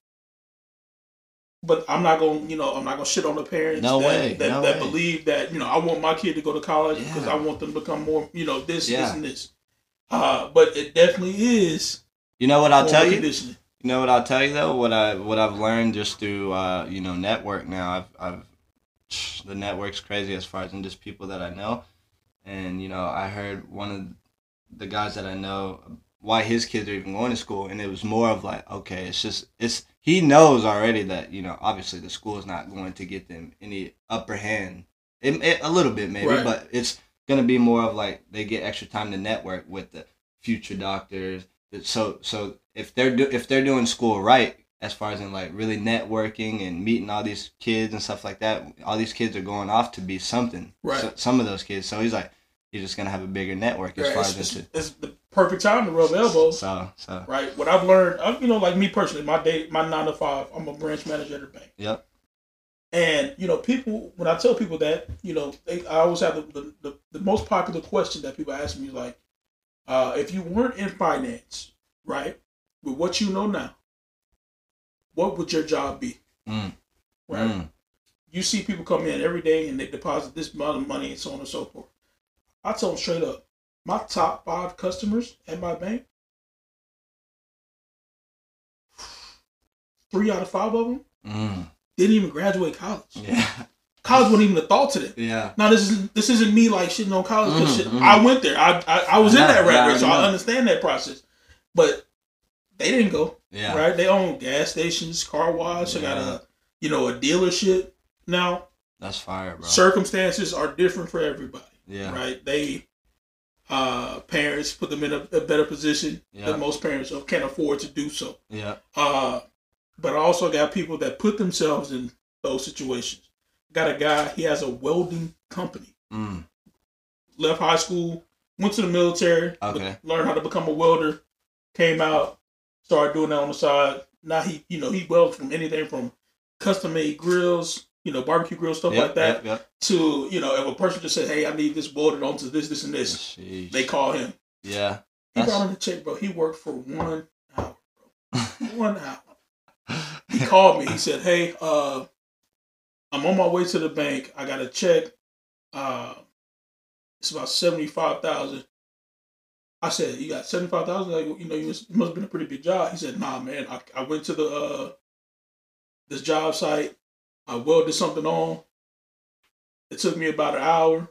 but I'm not gonna, you know, I'm not gonna shit on the parents No that, way, that, no that way. believe that, you know, I want my kid to go to college Yeah. because I want them to become more, you know, this, this, Yeah. and this. Uh, but it definitely is. you know what I'll tell you? You know what I'll tell you though. What I what I've learned just through uh, you know network now. I've I've [sniffs] the network's crazy as far as in just people that I know, and you know I heard one of the guys that I know why his kids are even going to school, and it was more of like okay, it's just it's he knows already that you know obviously the school is not going to get them any upper hand, it, it, a little bit maybe, Right. but it's gonna be more of like they get extra time to network with the future doctors. So so if they're do, if they're doing school right, as far as in like really networking and meeting all these kids and stuff like that, all these kids are going off to be something. Right. So, some of those kids. So he's like, he's just gonna have a bigger network as Right, far as it's, into. it's the perfect time to rub elbows. So so Right. What I've learned, i you know, like me personally, my day, my nine to five, I'm a branch manager at a bank. yep. And you know, people when I tell people that, you know, they, I always have the, the, the, the most popular question that people ask me is like, uh, if you weren't in finance, right, with what you know now, what would your job be? Mm. Right. Mm. You see people come in every day and they deposit this amount of money and so on and so forth. I tell them straight up, my top five customers at my bank, three out of five of them Mm. didn't even graduate college. Yeah. [laughs] College wasn't even a thought to them. Yeah. Now this is this isn't me like shitting on college because shit. mhm. I went there. I I, I was in I that rat race, so I I understand that process. But they didn't go Yeah. right. They own gas stations, car wash. They got a you know a dealership. Now That's fire, bro. circumstances are different for everybody, Yeah. right? They uh parents put them in a, a better position Yeah. than most parents can't afford to do so. Yeah. Uh, but I also got people that put themselves in those situations. Got a guy, he has a welding company. Mm. Left high school, went to the military, Okay. learned how to become a welder, came out, started doing that on the side. Now he, you know, he welds from anything from custom made grills, you know, barbecue grill stuff Yep, like that, Yep. Yep. to, you know, if a person just said, hey, I need this welded onto this, this, and this, Sheesh. they call him. Yeah. He brought in the check, bro. He worked for one hour, bro. [laughs] One hour. he called me. He said, "Hey, uh, I'm on my way to the bank. I got a check. Uh, it's about seventy five thousand. I said, "You got seventy five thousand? Like, you know, you must, it must have been a pretty big job." He said, "Nah, man. I, I went to the uh, this job site. I welded something on. It took me about an hour.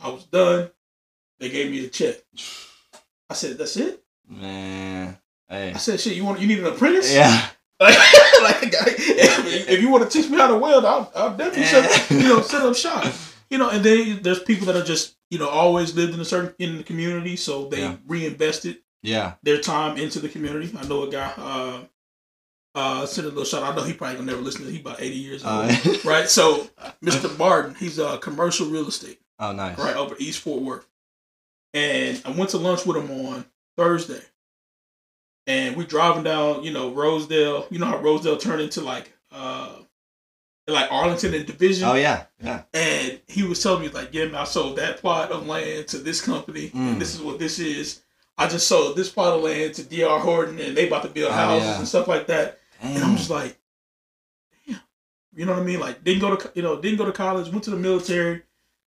I was done. They gave me a check. I said, "That's it." Man. Hey. I said, "Shit, you want you need an apprentice?" Yeah. [laughs] Like, like if, if you want to teach me how to weld, I'll, I'll definitely set, you know set up shop. [laughs] You know, and then there's people that are just you know always lived in a certain in the community, so they Yeah. reinvested Yeah. their time into the community. I know a guy. Uh, uh, send a little shout. out. I know he probably gonna never listen to. He about eighty years old, Uh, [laughs] right? So, Mr. Barton, he's a commercial real estate oh, nice. right over East Fort Worth. And I went to lunch with him on Thursday. And we driving down, you know, Rosedale. You know how Rosedale turned into like uh like Arlington and Division. Oh yeah. Yeah. And he was telling me like, yeah, man, I sold that plot of land to this company, Mm. and this is what this is. I just sold this plot of land to DR Horton, and they about to build Oh, houses yeah. and stuff like that. And I'm just like, damn. You know what I mean? Like, didn't go to you know didn't go to college, went to the military,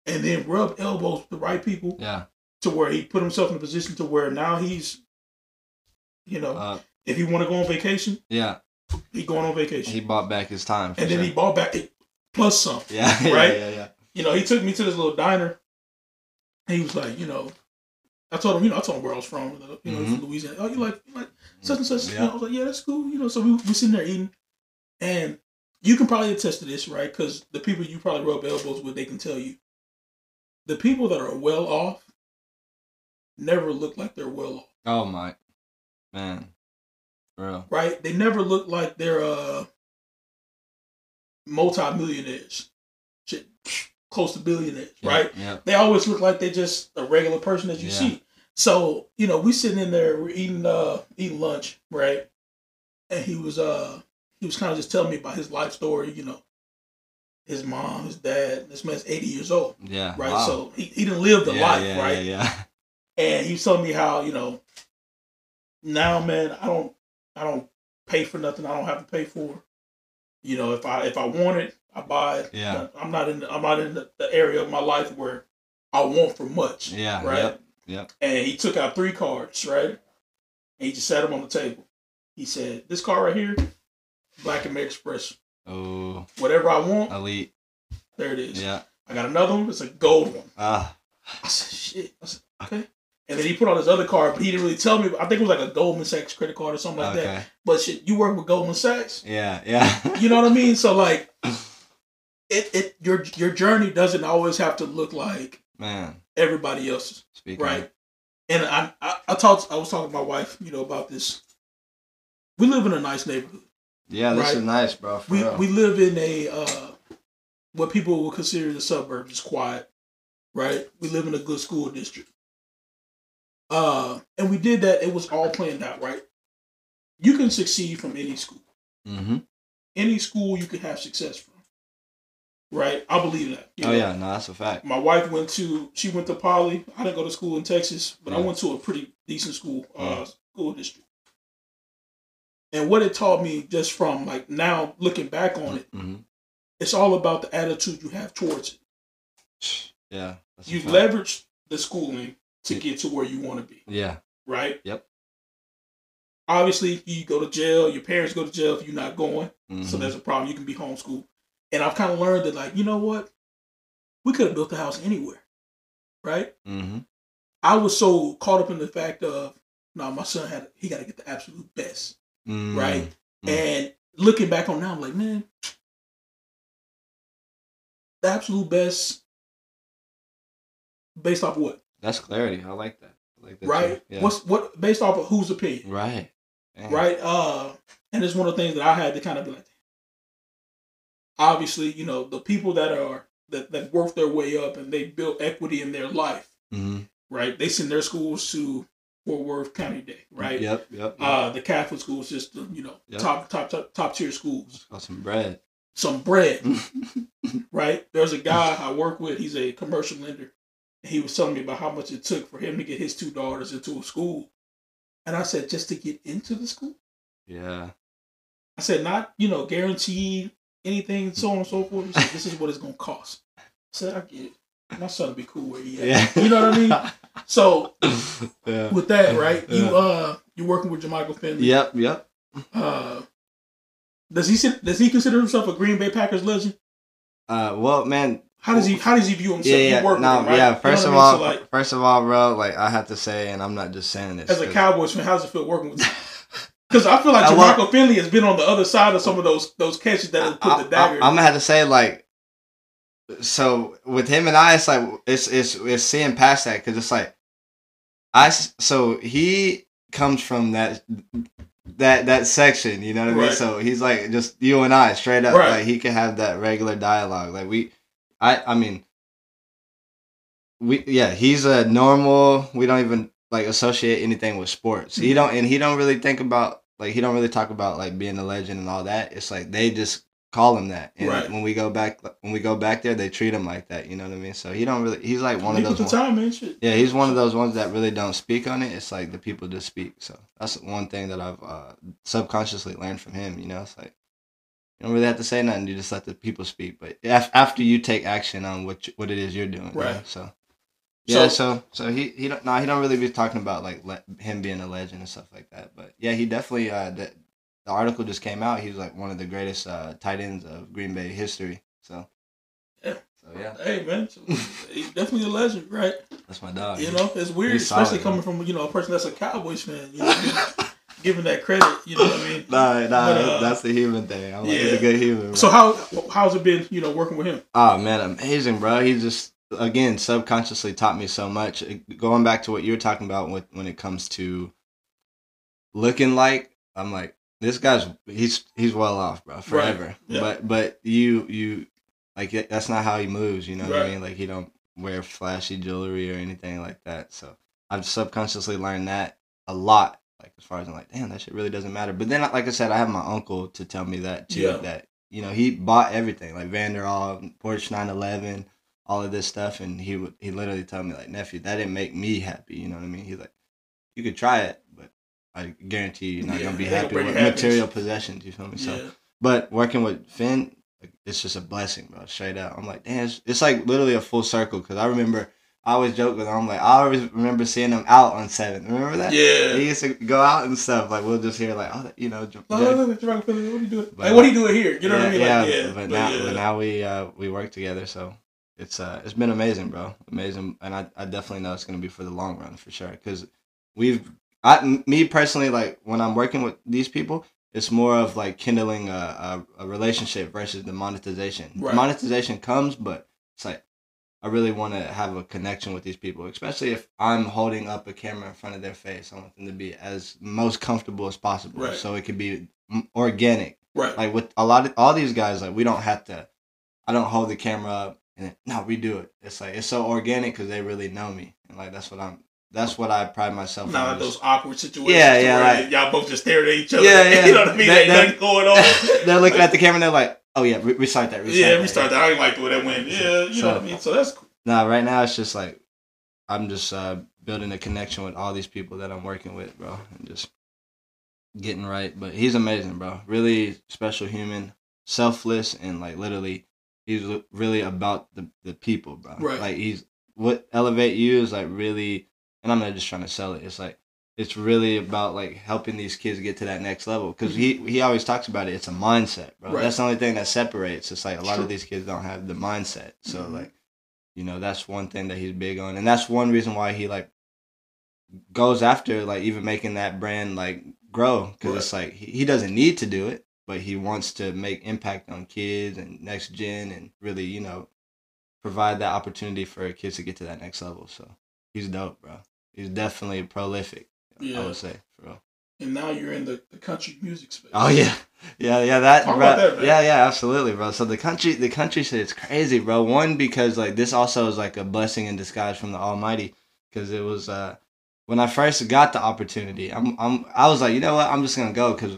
and then rubbed elbows with the right people Yeah. to where he put himself in a position to where now he's, you know, Uh, if he want to go on vacation, yeah. he going on vacation, He bought back his time. and then he bought back it plus some. Yeah. [laughs] right? Yeah. Yeah. Yeah. You know, he took me to this little diner. And he was like, you know, I told him, you know, I told him where I was from. You know, Mhm. from Louisiana. Oh, you like, you like such and such? You know, Yeah. I was like, yeah, that's cool. You know, so we we sitting there eating, and you can probably attest to this, right? Because the people you probably rub elbows with, they can tell you. The people that are well off never look like they're well off, Oh my, man, bro. right? They never look like they're uh multi-millionaires, shit, close to billionaires, right? Yeah. they always look like they're just a regular person that you Yeah. see. So, you know, we sitting in there, we're eating uh eating lunch, right? and he was uh he was kind of just telling me about his life story. You know, his mom, his dad. This man's eighty years old, Yeah. right? wow. So he, he didn't live the yeah, life, yeah, right? Yeah, yeah. [laughs] And he was telling me how you know now, man, I don't I don't pay for nothing. I don't have to pay for. You know, if I if I want it, I buy it. Yeah. I'm not in the, I'm not in the, the area of my life where I want for much. Yeah. Right. Yep. Yep. And he took out three cards, right? And he just sat them on the table. He said, "This card right here, Black and American Express. Oh, Whatever I want, elite. there it is. Yeah. I got another one. It's a gold one. Ah. I said, shit. I said, okay. And then he put on his other card, but he didn't really tell me. I think it was like a Goldman Sachs credit card or something like that. okay. But shit, you work with Goldman Sachs. Yeah. Yeah. [laughs] You know what I mean? So like, it it your your journey doesn't always have to look like Man. everybody else's, Speaking. right? And I I, I talked I was talking to my wife, you know, about this. We live in a nice neighborhood. Yeah, this Right. is nice, bro. We real. we live in a uh, what people would consider the suburbs. It's quiet, right? We live in a good school district. Uh, and we did that. It was all planned out, right? You can succeed from any school. mm-hmm. Any school you can have success from, right? I believe that. Oh know? yeah, no, that's a fact. My wife went to she went to Poly. I didn't go to school in Texas, but I went to a pretty decent school, uh, Yeah. school district. And what it taught me, just from like now looking back on it, Mm-hmm. it's all about the attitude you have towards it. [sighs] Yeah. That's You leverage the schooling to Yeah. get to where you want to be, Yeah. right? Yep. Obviously, you go to jail. Your parents go to jail if you're not going, so Mhm. there's a problem. You can be homeschooled, and I've kind of learned that, like, you know what, we could have built the house anywhere, right? Mhm. I was so caught up in the fact of, no, my son had he got to get the absolute best, Mm. right? Mm. And looking back on now, I'm like, man, the absolute best, based off what? That's clarity. I like that. I like that right? Yeah. What's what based off of whose opinion, right. Dang. right? Uh, and it's one of the things that I had to kind of be like. Obviously, you know the people that are that that work their way up and they build equity in their life, Mm-hmm. right? They send their schools to Fort Worth Country Day, right? Yep. Yep. yep. Uh, the Catholic school system, you know, Yep. top, top top top tier schools. Got some bread. Some bread, [laughs] right? There's a guy I work with. He's a commercial lender. And he was telling me about how much it took for him to get his two daughters into a school. And I said, just to get into the school? yeah. I said, not, you know, guaranteed anything, so on and so forth. Said, this is what it's going to cost. I said, I get it. My son will be cool where he at. Yeah. You know what I mean? So [laughs] yeah. with that, right? You uh, you're working with Jermichael Finley. Yep. Yep. Uh, does he sit- does he consider himself a Green Bay Packers legend? Uh. Well, man. How does he how does he view himself? Yeah. Yeah. No. him, right? Yeah. You know First of I mean? all, So, like, first of all, bro, like I have to say, and I'm not just saying this. as a Cowboys fan, how does it feel working with? [laughs] Because I feel like Jermichael Finley has been on the other side of some of those those catches that have put I, the dagger. I, am gonna have to say like, so with him and I, it's like it's it's it's seeing past that because it's like, I so he comes from that that that section, you know what I mean? So he's like just you and I straight up, Right. like he can have that regular dialogue, like we, I I mean, we yeah he's a normal. We don't even like associate anything with sports. He Mhm. don't and he don't really think about like he don't really talk about like being a legend and all that. It's like they just call him that. And Right. when we go back when we go back there, they treat him like that. You know what I mean? So he don't really. He's like one He of those. time man. Shit. yeah, he's one of those ones that really don't speak on it. It's like the people just speak. So that's one thing that I've uh, subconsciously learned from him. You know, it's like you don't really have to say nothing. You just let the people speak. But af- after you take action on what you, what it is you're doing, you know? Right. So. Yeah, So- so so he he don't no he don't really be talking about like le- him being a legend and stuff like that. But yeah, he definitely uh the, the article just came out. He's like one of the greatest uh tight ends of Green Bay history. So Yeah. so yeah, Hey man, he's definitely a legend, right? that's my dog. You know, it's weird, He's especially solid, coming from you know a person that's a Cowboys fan. You know, [laughs] giving that credit. You know what I mean? nah, nah, But, uh, that's the human thing. I'm like, he's a good human. Bro. So how how's it been? You know, working with him? Oh man, amazing, bro. He just again subconsciously taught me so much. Going back to what you were talking about with when it comes to looking like, I'm like this guy's he's he's well off, bro, forever. Yeah. But but you you like that's not how he moves. You know what I mean? Like he don't wear flashy jewelry or anything like that. So I've subconsciously learned that a lot Like as far as I'm like, damn, that shit really doesn't matter. But then, like I said, I have my uncle to tell me that too. Yeah. That you know he bought everything like Vanderall, Porsche 911, all of this stuff, and he would he literally told me like, nephew, that didn't make me happy. You know what I mean? He's like, you could try it, but I guarantee you, you're not Yeah, gonna be [laughs] happy with happiness. material possessions. You feel me? So. Yeah. But working with Finn, it's just a blessing, bro. Straight out. I'm like, damn, it's, it's like literally a full circle. Cause I remember, I always joke with him. I'm like, I always remember seeing him out on seven. Remember that? Yeah. He used to go out and stuff. Like we'll just hear like, oh, you know, J- No, no, no, Mr. What are you doing? But- Like, what are you doing here? You know what I mean? yeah, Like, yeah. But now, yeah. but now we uh we work together, so it's uh it's been amazing, bro. Amazing, and I, I definitely know it's gonna be for the long run for sure. Cause we've I m- me personally like when I'm working with these people, it's more of like kindling a a, a relationship versus the monetization. Right. Monetization comes, but it's like. I really want to have a connection with these people, especially if I'm holding up a camera in front of their face. I want them to be as most comfortable as possible, Right. so it could be organic right. like with a lot of all these guys like we don't have to i don't hold the camera up and no we do it it's like it's so organic because they really know me and like that's what i'm that's what i pride myself Not on like those awkward situations. Yeah, yeah, where like- y'all both just staring at each other. Yeah, [laughs] yeah. You know what I mean? That- nothing going on. [laughs] they're looking at the camera and they're like oh yeah re- recite that recite yeah, that. restart that. I ain't like the way that went. Yeah, you So- know what I mean? So that's cool. nah right now it's just like i'm just uh building a connection with all these people that i'm working with bro and just getting right but he's amazing bro really special human selfless and like literally he's really about the, the people bro. Right. like he's what elevate you is like really and i'm not just trying to sell it. It's like it's really about like helping these kids get to that next level because he he always talks about it. It's a mindset bro. Right. that's the only thing that separates. It's like a lot True. of these kids don't have the mindset. So Mhm. like you know that's one thing that he's big on and that's one reason why he like goes after like even making that brand like grow because it's like he, he doesn't need to do it but he wants to make impact on kids and next gen and really you know provide that opportunity for kids to get to that next level so he's dope bro he's definitely prolific i would say for real And now you're in the, the country music space. Oh yeah, yeah, yeah. That, Talk bro. that, yeah, yeah, absolutely, bro. So the country, the country shit is crazy, bro. One because like this also is like a blessing in disguise from the Almighty, because it was uh when I first got the opportunity, I'm I'm I was like, you know what, I'm just gonna go because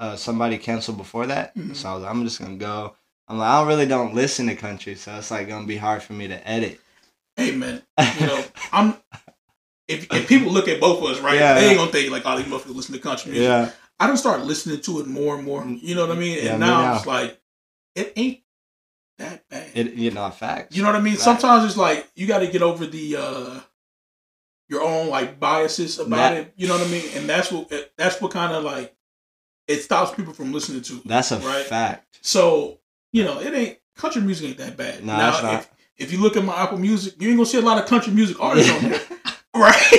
uh, somebody canceled before that, Mhm. so I was like, I'm just gonna go. I'm like, I don't really don't listen to country, so it's like gonna be hard for me to edit. Hey, man. [laughs] You know, I'm. If, if people look at both of us, right, Yeah, they yeah. ain't gonna think like, "Oh, these motherfuckers listen to country music." yeah, I don't start listening to it more and more. You know what I mean? And me now now. it's like, it ain't that bad. it you know facts. you know what I mean? Sometimes it's like you got to get over the uh your own like biases about That- it. You know what I mean? And that's what that's what kind of like it stops people from listening to. That's a right. fact. So you know, it ain't country music ain't that bad. No, now, it's not. If, if you look at my Apple Music, you ain't gonna see a lot of country music [laughs] artists on there, [laughs] right?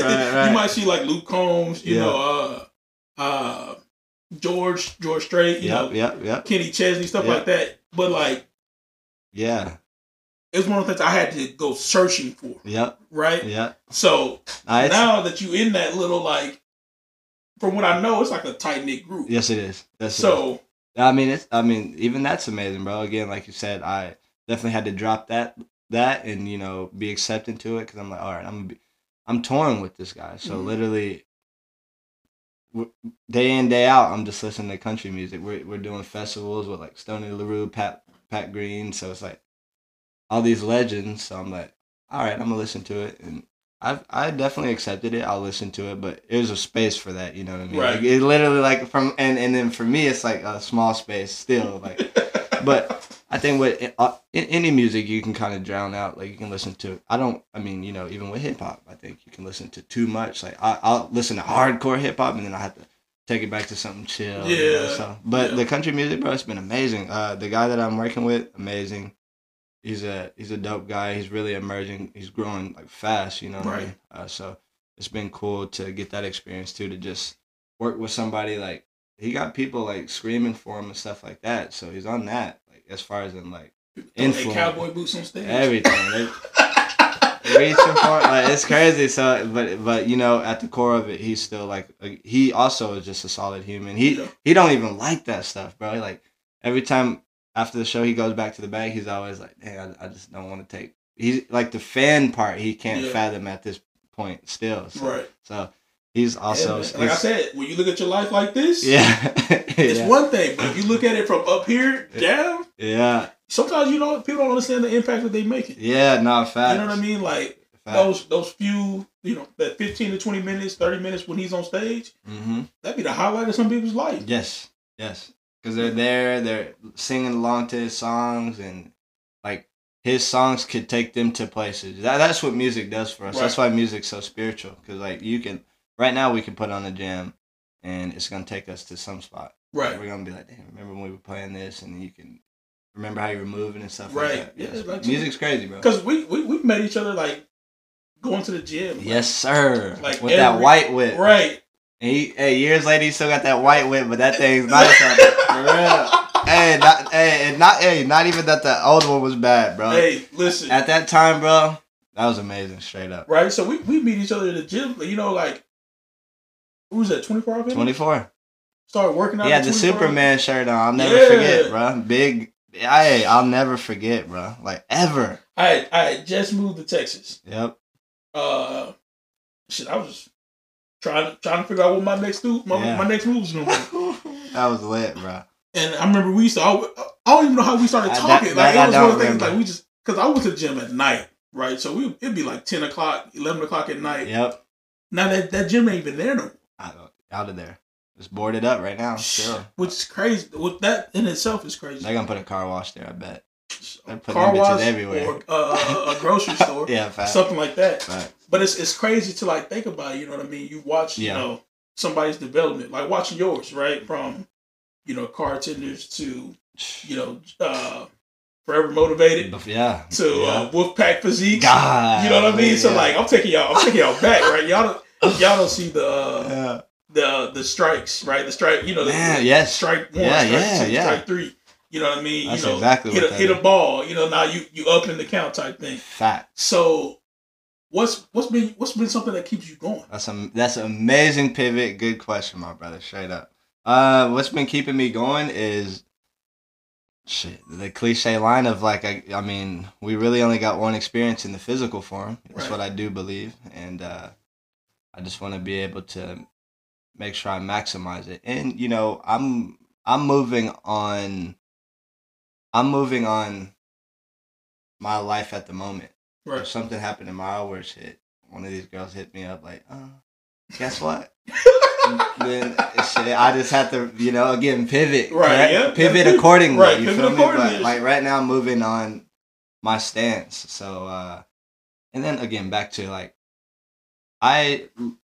right. You might see like Luke Combs, you Yeah. know, uh, uh, George George Strait, you Yep, know, yep, yep. Kenny Chesney, stuff Yeah. like that. But like, Yeah, it was one of the things I had to go searching for, yep, right? yep. So Nah, it's- now that you in that little like, from what I know, it's like a tight knit group. Yes, it is. That's So I mean, it's. I mean, even that's amazing, bro. Again, like you said, I definitely had to drop that, that, and you know, be accepting to it because I'm like, all right, I'm, gonna be, I'm touring with this guy, so Mhm. literally, day in day out, I'm just listening to country music. We're we're doing festivals with like Stoney LaRue, Pat Pat Green, so it's like all these legends. So I'm like, all right, I'm gonna listen to it, and I I definitely accepted it. I'll listen to it, but there's a space for that. You know what I mean? Right. Like, it literally like from and and then for me, it's like a small space still. Like [laughs] But- I think with uh, in any music, you can kind of drown out. Like you can listen to. I don't. I mean, you know, even with hip hop, I think you can listen to too much. Like I, I'll listen to hardcore hip hop, and then I have to take it back to something chill. you know, Yeah, so, but yeah. the country music, bro, it's been amazing. Uh, the guy that I'm working with, amazing. He's a he's a dope guy. He's really emerging. He's growing like fast. You know I Right. mean? Uh, so it's been cool to get that experience too. To just work with somebody like he got people like screaming for him and stuff like that. So he's on that. Like as far as in like Influence. cowboy boots on stage. everything. They- [laughs] reaching for like it's crazy so but but you know at the core of it he's still like like, he also is just a solid human he Yeah. he don't even like that stuff bro like every time after the show he goes back to the bag he's always like hey i, I just don't want to take he's like the fan part he can't Yeah. fathom at this point still so, right. so he's also man. like I said, when you look at your life like this, [laughs] yeah, it's yeah, one thing. But if you look at it from up here down, yeah, sometimes you don't people don't understand the impact that they making. yeah. No, facts. You know what I mean? Like those those few, you know, that fifteen to twenty minutes, thirty minutes when he's on stage, Mm-hmm. that'd be the highlight of some people's life. Yes, yes. Because they're there, they're singing along to his songs, and like his songs could take them to places. That, that's what music does for us. That's why music's so spiritual. Because like you can, right now we can put on a jam, and it's gonna take us to some spot. Right. We're gonna be like, damn, remember when we were playing this, and you can remember how you were moving and stuff Right. like that. Yeah, Yes. like- music's crazy, bro. Because we, we we met each other like going to the gym. like- Yes, sir. Like With that white whip. Right. And he, hey, years later, he still got that white whip, but that thing's on [laughs] for real. Hey, not, hey, and not, hey, not even that the old one was bad, bro. Hey, listen. At that time, bro, that was amazing, straight up. right. So we, we meet each other at the gym. You know, like who was that? 24 hour 24. Started working out. He had the 24 hour? Superman shirt on. I'll never Yeah. forget, bro. Big. Hey, I'll never forget, bro. Like ever. I I just moved to Texas. Yep. Uh, shit, I was just trying to trying to figure out what my next move my, Yeah. my next move was gonna be. [laughs] that was lit, bro. And I remember we used to. I, I don't even know how we started I- that- talking. like that it was one of the things. Like we just because I went to the gym at night, right? So we it'd be like ten o'clock, eleven o'clock at night. Yep. Now that that gym ain't even there no more. Out, out of there. It's boarded up right now. Still. Which is crazy. With that in itself is crazy. They're gonna put a car wash there, I bet. They're putting Car wash everywhere. or uh, a, a grocery [laughs] store, Yeah, fact. something like that. Fact. But it's it's crazy to like think about. it, You know what I mean? You watch, you know, somebody's development, like watching yours, right? From you know car tenders to you know uh, forever motivated yeah. to yeah. uh, Wolfpack physique. God. You know what I mean? So yeah. like I'm taking y'all, I'm taking y'all back, right? Y'all don't y'all don't see the uh, [laughs] Yeah. the the strikes, right? The strike, you know, the, Man, the yes. strike one, Yeah, strike yeah, two, yeah. strike three. You know what I mean? That's you know, exactly hit what a, hit a ball. You know, now you you up in the count type thing. Fact. So, what's what's been what's been something that keeps you going? That's a that's an amazing pivot. Good question, my brother. Straight up. Uh, what's been keeping me going is shit. The cliche line of like, I, I mean, we really only got one experience in the physical form. That's Right. what I do believe, and uh, I just want to be able to make sure I maximize it. And you know, I'm I'm moving on. I'm moving on. My life at the moment. If Right. something happened in my where shit, one of these girls hit me up like, uh, guess [laughs] what? then shit, I just have to, you know, again pivot, Right, correct? yeah. pivot accordingly. right, you pivot feel me? But like right now, I'm moving on my stance. So, uh, and then again, back to like, I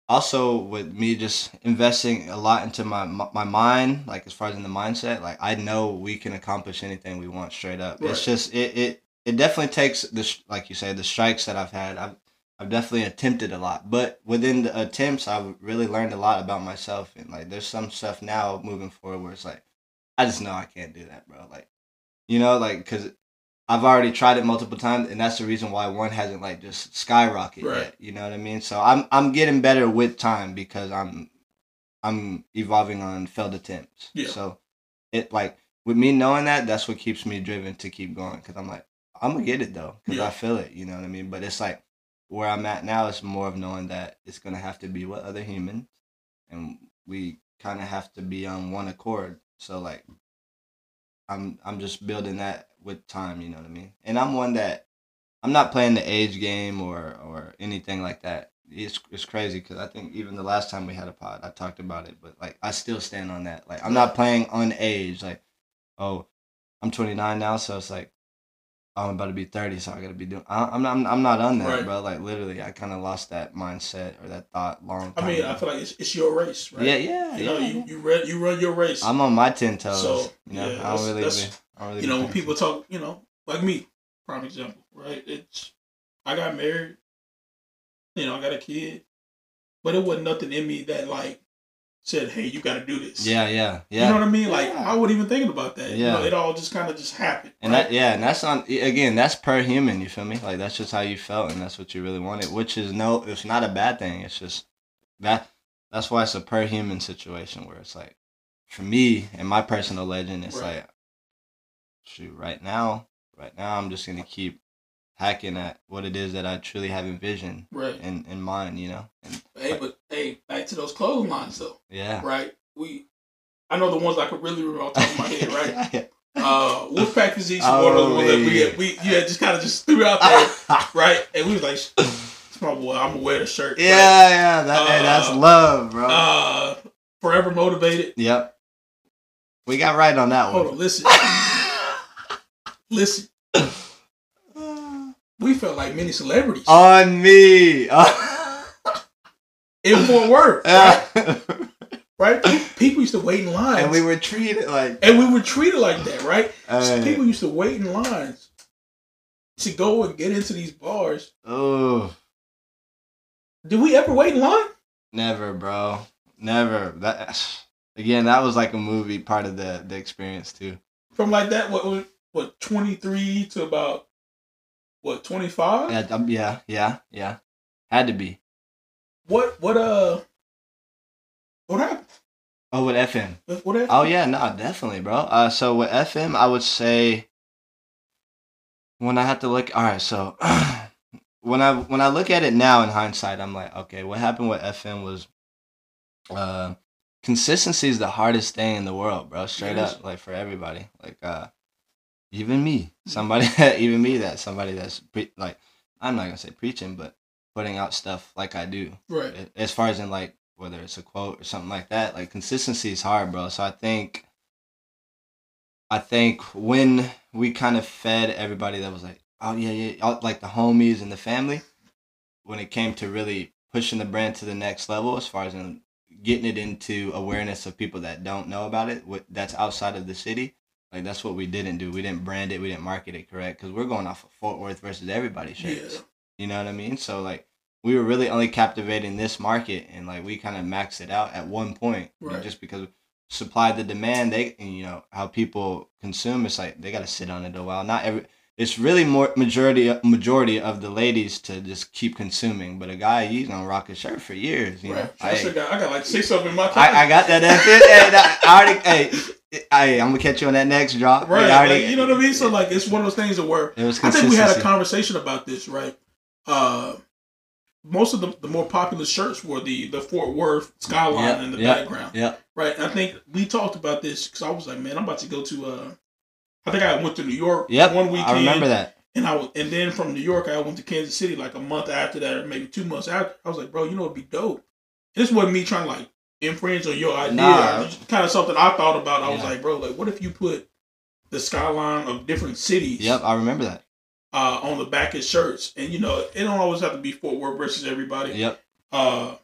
also with me just investing a lot into my my mind, like as far as in the mindset, like I know we can accomplish anything we want straight up. Right. It's just it it it definitely takes this like you say the strikes that I've had. I've I've definitely attempted a lot, but within the attempts, I've really learned a lot about myself. And like, there's some stuff now moving forward where it's like, I just know I can't do that, bro. Like, you know, like because I've already tried it multiple times, and that's the reason why one hasn't like just skyrocketed Right. yet. You know what I mean? So I'm I'm getting better with time because I'm I'm evolving on failed attempts. Yeah. So it like with me knowing that, that's what keeps me driven to keep going because I'm like I'm gonna get it though because Yeah. I feel it. You know what I mean? But it's like where I'm at now is more of knowing that it's gonna have to be with other humans, and we kind of have to be on one accord. So like, I'm I'm just building that with time. You know what I mean? And I'm one that I'm not playing the age game or or anything like that. It's it's crazy because I think even the last time we had a pod, I talked about it, but like I still stand on that. Like I'm not playing on age. Like, oh, I'm 29 now, so it's like I'm about to be 30, so I got to be doing. I, I'm not. I'm, not on that, Right. bro. Like literally, I kind of lost that mindset or that thought long. Time. I mean, ago. I feel like it's, it's your race, right? yeah, yeah, You know, yeah. you you run you run your race. I'm on my ten toes. So, you know, yeah, I don't really. that's- I don't really you know, when people talk, you know, like me, prime example, right? It's I got married, you know, I got a kid, but it wasn't nothing in me that like said, "Hey, you got to do this." Yeah, yeah, yeah. You know what I mean? Like Yeah. I wasn't even thinking about that. You Yeah. know, it all just kind of just happened. And right? that yeah, and that's on again. That's per human. You feel me? Like that's just how you felt, and that's what you really wanted. Which is no, it's not a bad thing. It's just that. That's why it's a per human situation where it's like, for me and my personal legend, it's Right. like, shoot, right now, right now, I'm just gonna keep hacking at what it is that I truly have envisioned right. in in mind. You know, and Hey, but hey, back to those clotheslines though, Yeah. right? We, I know the ones I could really remember off the top of my head, right? [laughs] Uh, Wolfpack Physique, Oh, one of those ones that we had, we yeah just kind of just threw out there, [laughs] right? And we was like, it's my boy, I'm gonna wear the shirt. yeah, right? yeah. That, hey, that's Uh, love, bro. Uh, forever motivated. yep. We got right on that Hold one. on, listen, [laughs] listen. We felt like many celebrities on me. In Fort Worth, right? right? People used to wait in lines, and we were treated like. and we were treated like that, right? Hey. People used to wait in lines to go and get into these bars. Oh, Did we ever wait in line? never, bro. Never. That again. That was like a movie part of the the experience too. From like that, what what, what twenty three to about what twenty five? Yeah, um, yeah, yeah, yeah. Had to be. What what uh what happened? Oh, with FM. What what happened? Oh yeah, no, definitely, bro. Uh, so with FM, I would say when I have to look. All right, so [clears throat] when I when I look at it now in hindsight, I'm like, okay, what happened with FM was, uh, consistency is the hardest thing in the world, bro. Straight up, like for everybody, like uh, even me, somebody, [laughs] even me, that somebody that's pre- like, I'm not gonna say preaching, but putting out stuff like I do. Right. as far as in like whether it's a quote or something like that like consistency is hard bro. So i think i think when we kind of fed everybody that was like oh yeah yeah uh, like the homies and the family when it came to really pushing the brand to the next level as far as in getting it into awareness of people that don't know about it what that's outside of the city like that's what we didn't do. We didn't brand it. We didn't market it correct because we're going off of fort worth versus everybody shirts. Yeah. You know what I mean? So like we were really only captivating this market and like we kind of maxed it out at one point. you know, just because supply the demand, they and, you know, how people consume it's like they gotta sit on it a while. Not every it's really more majority majority of the ladies to just keep consuming. But a guy he's gonna rock a shirt for years, you know. Right. I, got, I got like six of them in my I, I got that F hey, I already hey, hey, I'm gonna catch you on that next drop. Right. I already- like, you know what I mean? So like it's one of those things that was I think we had a conversation about this, right? Uh, most of the, the more popular shirts were the the Fort Worth skyline Yep, in the yep, background, Yep. right? And I think we talked about this because I was like, man, I'm about to go to. Uh, I think I went to New York Yep. one weekend, I remember that. and I was, and then from New York I went to Kansas City like a month after that, or maybe two months after. I was like, bro, you know it'd be dope. This wasn't me trying to like infringe on your idea. Nah. It's kind of something I thought about. I was like, bro, like what if you put the skyline of different cities? Yep, I remember that. Uh, on the back of shirts. And you know, it don't always have to be Fort Worth versus everybody. Yep. Uh,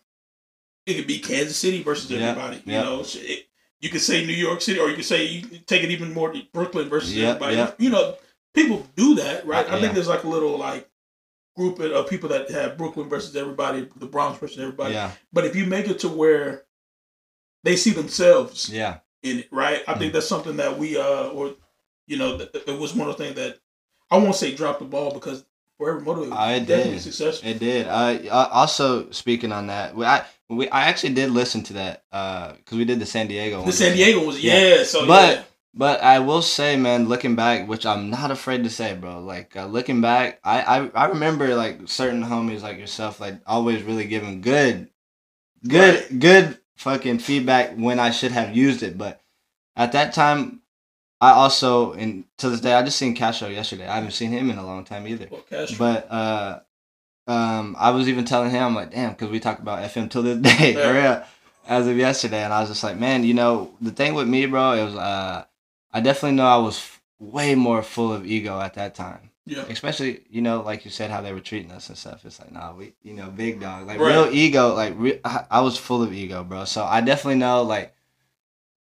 it could be Kansas City versus Yep, everybody. You yep. know, so it, you could say New York City, or you could say you take it even more to Brooklyn versus Yep, everybody. yep. You know, people do that, right? I Yeah. think there's like a little like group of people that have Brooklyn versus everybody, the Bronx versus everybody. Yeah. But if you make it to where they see themselves Yeah. in it, right? I Mm. think that's something that we uh or you know it was one of the things that I won't say drop the ball because Forever Motivated I did. successful. It did. I, uh, also speaking on that, I we I actually did listen to that because we did the San Diego. the one. San Diego was Yeah. yeah, so But- yeah. But I will say, man, looking back, which I'm not afraid to say, bro. Like uh, looking back, I, I I remember like certain homies like yourself, like always really giving good, good, Right. good fucking feedback when I should have used it. But at that time, I also and to this day, I just seen Castro yesterday. I haven't seen him in a long time either. Well. But uh, um, I was even telling him, I'm like, damn, because we talk about FM till this [laughs] day, Yeah. real, as of yesterday, and I was just like, man, you know, the thing with me, bro, it was, uh, I definitely know I was f- way more full of ego at that time, yeah, especially, you know, like you said, how they were treating us and stuff. It's like, nah, we, you know, big dog, like Right. real ego, like re- I, I was full of ego, bro. So I definitely know, like,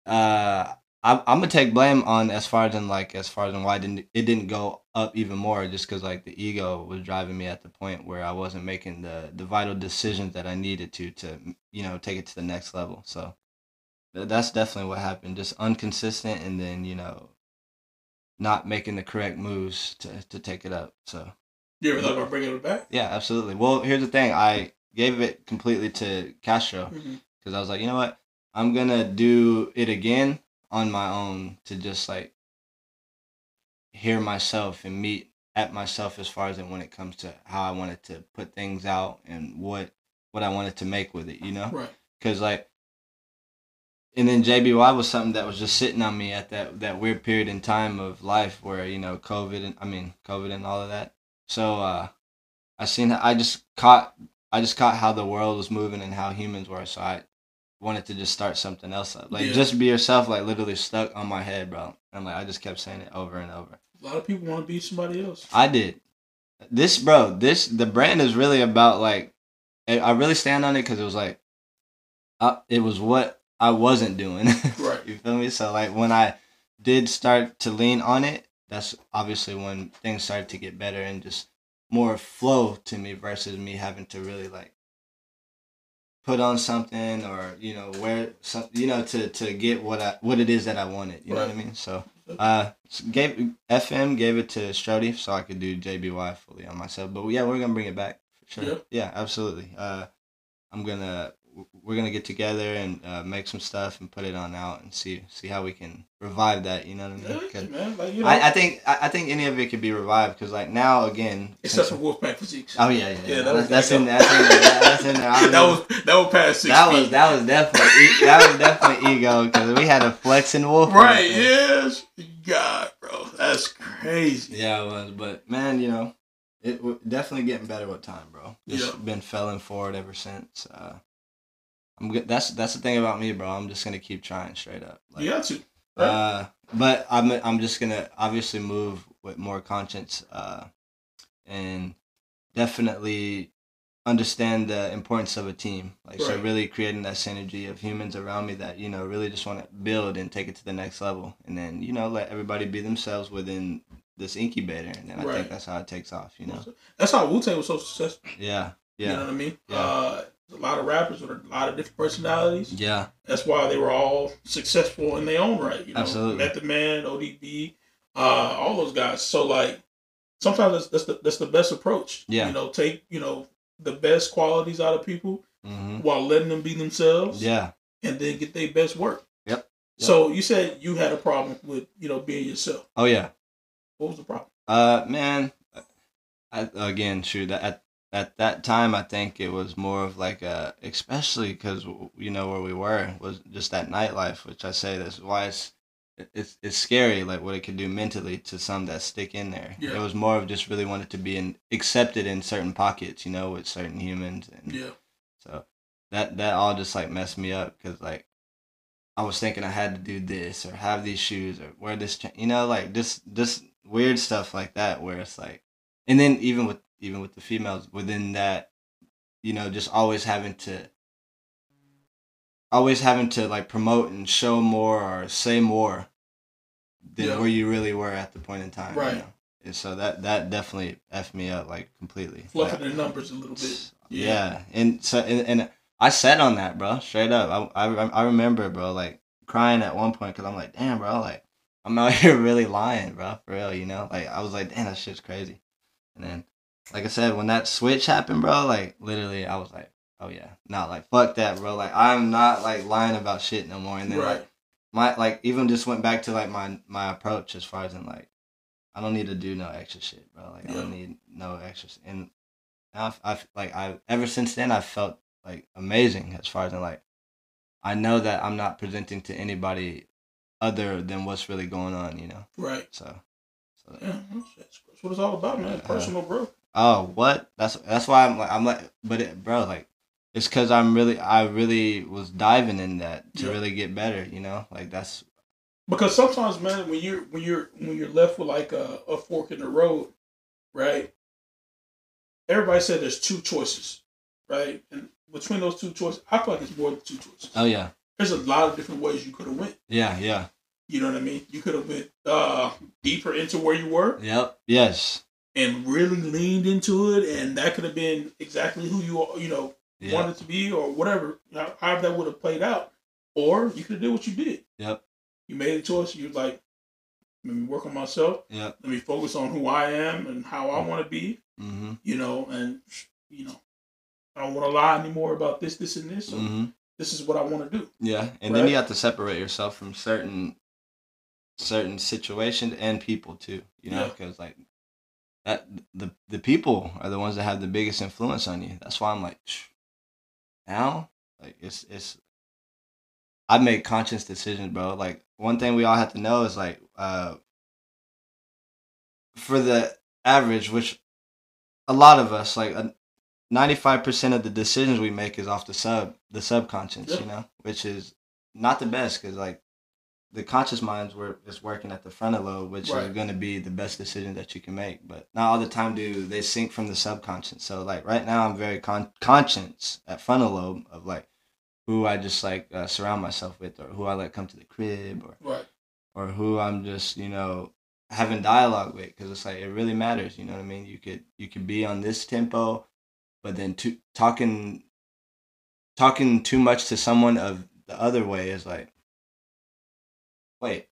uh. I'm, I'm gonna take blame on as far as in like as far as in why it didn't it didn't go up even more just because like the ego was driving me at the point where I wasn't making the the vital decisions that I needed to to you know take it to the next level. So that's definitely what happened. Just inconsistent and then you know not making the correct moves to to take it up. So you ever thought about bringing it back? yeah, absolutely. Well, here's the thing. I gave it completely to Castro mm-hmm. because I was like, you know what, I'm gonna do it again on my own to just like hear myself and meet at myself as far as when it comes to how I wanted to put things out and what what I wanted to make with it, you know? Right. Cause like, and then JBY was something that was just sitting on me at that that weird period in time of life where you know COVID and I mean COVID and all of that. So uh, I seen I just caught I just caught how the world was moving and how humans were. So I wanted to just start something else up. Like Yeah. just be yourself. Like literally stuck on my head, bro. And like I just kept saying it over and over. A lot of people want to be somebody else. I did. This, bro, this the brand is really about like, I I really stand on it because it was like, uh, it was what I wasn't doing. [laughs] Right. you feel me? So like when I did start to lean on it, that's obviously when things started to get better and just more flow to me versus me having to really like put on something or you know wear some you know to to get what I what it is that I wanted. You know what I mean? So uh gave FM gave it to Strody so I could do JBY fully on myself. But yeah, we're gonna bring it back for sure. Yeah. Yeah, absolutely. Uh, I'm gonna we're gonna get together and uh, make some stuff and put it on out and see see how we can revive that. You know what I mean? Yeah, man. Like, you know, I, I think I, I think any of it could be revived because like now again. except since- for Wolfpack physiques. Oh yeah, yeah, Yeah, yeah. that was that's, that's in that's in there. That's in there. I [laughs] that was that was past six that feet. was that was definitely that was definitely ego because we had a flexing wolf. right. Yes. God, bro, that's crazy. Yeah, it was. But man, you know, it definitely getting better with time, bro. Just Yeah. been felling forward ever since. Uh, I'm good. That's that's the thing about me, bro. I'm just gonna keep trying straight up. Like, you got to. Right. Uh, but I'm I'm just gonna obviously move with more conscience, uh, and definitely understand the importance of a team. Like so, really creating that synergy of humans around me that you know really just want to build and take it to the next level, and then you know let everybody be themselves within this incubator, and then I Right. think that's how it takes off. You know? That's how Wu Tang was so successful. Yeah. yeah. You know what I mean? Yeah. Uh, a lot of rappers with a lot of different personalities. Yeah. That's why they were all successful in their own right. You know, Absolutely. Method Man, ODB, uh, all those guys. So like, sometimes that's, that's the that's the best approach. Yeah. You know, take you know the best qualities out of people hmm while letting them be themselves. Yeah. And then get their best work. Yep. Yep. So you said you had a problem with you know being yourself. Oh yeah. What was the problem? Uh, man, I, again, shoot, that at at that time, I think it was more of like a, especially because you know where we were was just that nightlife, which I say that's why it's it's it's scary, like what it could do mentally to some that stick in there. Yeah. It was more of just really wanted to be in, accepted in certain pockets, you know, with certain humans, and Yeah. so that that all just like messed me up because like I was thinking I had to do this or have these shoes or wear this, cha- you know, like just just weird stuff like that where it's like, and then even with even with the females within that, you know, just always having to. Always having to like promote and show more or say more than Yeah. where you really were at the point in time. you Right. know? And so that that definitely effed me up like completely. Fluffing Like, the numbers a little bit. yeah. and so and, and I sat on that, bro, straight up. I I, I remember, bro, like crying at one point because I'm like, damn, bro, like I'm out [laughs] here really lying, bro, for real, you know. Like I was like, damn, that shit's crazy. And then, like I said, when that switch happened, bro, like literally, I was like, oh yeah, not like fuck that, bro. Like I'm not like lying about shit no more. And then Right. like my like even just went back to like my my approach as far as in like I don't need to do no extra shit, bro. Like I don't need no extra. And I've, I've like I ever since then I've felt like amazing as far as in like I know that I'm not presenting to anybody other than what's really going on, you know. Right. So, so Yeah. That's, that's what it's all about, man. Uh, Personal growth. Oh what? That's that's why I'm like I'm like, but it, bro, like it's because I'm really I really was diving in that to Yeah. really get better, you know. Like that's Because sometimes, man, when you're when you're when you're left with like a, a fork in the road, right? Everybody said there's two choices, right? And between those two choices, I feel like it's more than two choices. oh yeah, There's a lot of different ways you could have went. yeah, yeah, You know what I mean? You could have went uh, deeper into where you were yep, yes, and really leaned into it, and that could have been exactly who you are, you know yeah, wanted to be, or whatever. how- However that would have played out, or you could have did what you did. yep, You made a choice. You was like, let me work on myself. yep, let me focus on who I am and how I want to be, mm-hmm, you know, and you know, I don't want to lie anymore about this, this, and this. So mm-hmm. this is what I want to do. Yeah, and then you have to separate yourself from certain certain situations and people too. You know, Yeah. because like that the the people are the ones that have the biggest influence on you. That's why I'm like, "Shh, now, like it's it's. I make conscious decisions, bro. Like one thing we all have to know is like, uh, for the average, which a lot of us like ninety five percent of the decisions we make is off the sub the subconscious, Yeah. you know, which is not the best because like the conscious mind's where is working at the frontal lobe, which Right. is going to be the best decision that you can make. But not all the time do they sink from the subconscious. So like right now, I'm very con- conscious at frontal lobe of like who I just like uh, surround myself with, or who I let come to the crib, or Right. or who I'm just you know having dialogue with, because it's like it really matters. You know what I mean? You could you could be on this tempo, but then to, talking talking too much to someone of the other way is like wait.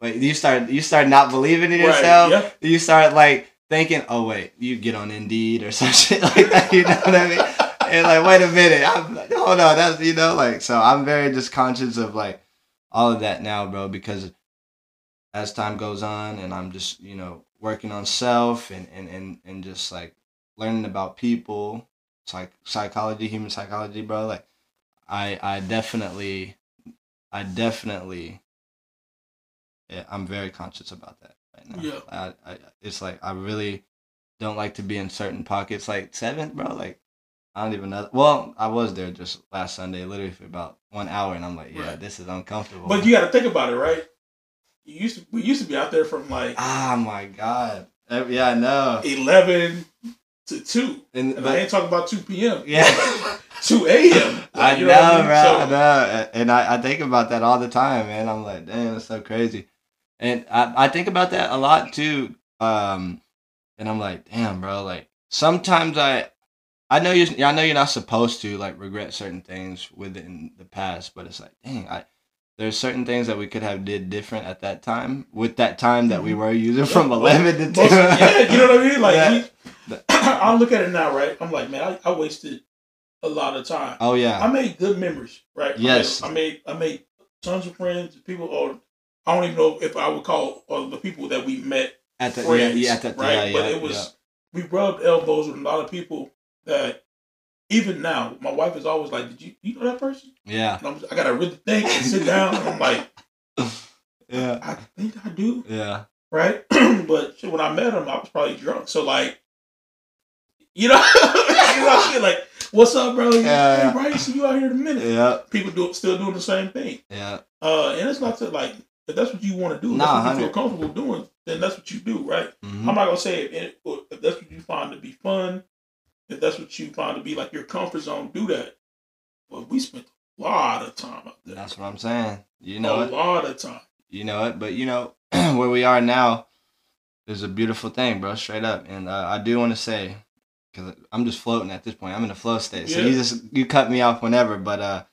Wait you start you start not believing in Right. yourself? you start like thinking oh wait you get on indeed or [laughs] some shit like that you know what i mean? And like wait a minute I'm, hold on that's you know like so i'm very just conscious of like all of that now bro because as time goes on and i'm just you know working on self and and and, and just like learning about people psych psychology human psychology bro like i i definitely i definitely i'm very conscious about that right now Yeah. I, I it's like i really don't like to be in certain pockets like seventh bro like i don't even know well i was there just last sunday literally for about one hour and i'm like yeah Right. this is uncomfortable But you got to think about it, right? You used to, we used to be out there from like ah my god yeah i know eleven to two, and, and but- I ain't talking about two p.m. Yeah. [laughs] two a.m. [laughs] I Like, you know, I mean? bro. So- I know, and I, I think about that all the time, man. I'm like, damn, it's so crazy, and I, I think about that a lot too. Um, and I'm like, damn, bro. Like sometimes I, I know you, I know you're not supposed to like regret certain things within the past, but it's like, dang, I. There's certain things that we could have did different at that time with that time that we were using from Yeah, eleven to two. Yeah, you know what I mean? Like, Yeah. [clears throat] we, I look at it now, right? I'm like, man, I, I wasted a lot of time. oh yeah, I made good memories, right? I Yes. made, I made, I made tons of friends, people, or I don't even know if I would call uh, the people that we met at the yeah, friends, yeah, at that right? yeah, but it was we rubbed elbows with a lot of people that even now, my wife is always like, "Did you you know that person?" yeah, And I'm, I gotta really think and sit down, and I'm like, [laughs] yeah, "I think I do." yeah. right? [clears throat] but shit, when I met him, I was probably drunk. So like, you know, [laughs] you know, shit, like, what's up, bro? Yeah, hey, yeah. Bryce, you out here in a minute? Yeah, People do still doing the same thing. yeah, Uh, and it's not to like if that's what you want to do, Nah, that's what you feel comfortable doing, then that's what you do, right? mhm. I'm not gonna say if, if that's what you find to be fun, if that's what you find to be like your comfort zone, do that. But we spent a lot of time out there. That's what I'm saying. You know a it. lot of time. You know it. But you know [clears throat] where we are now is a beautiful thing, bro. Straight up. And uh, I do want to say, because I'm just floating at this point. I'm in a flow state. So Yeah. you just you cut me off whenever. But uh,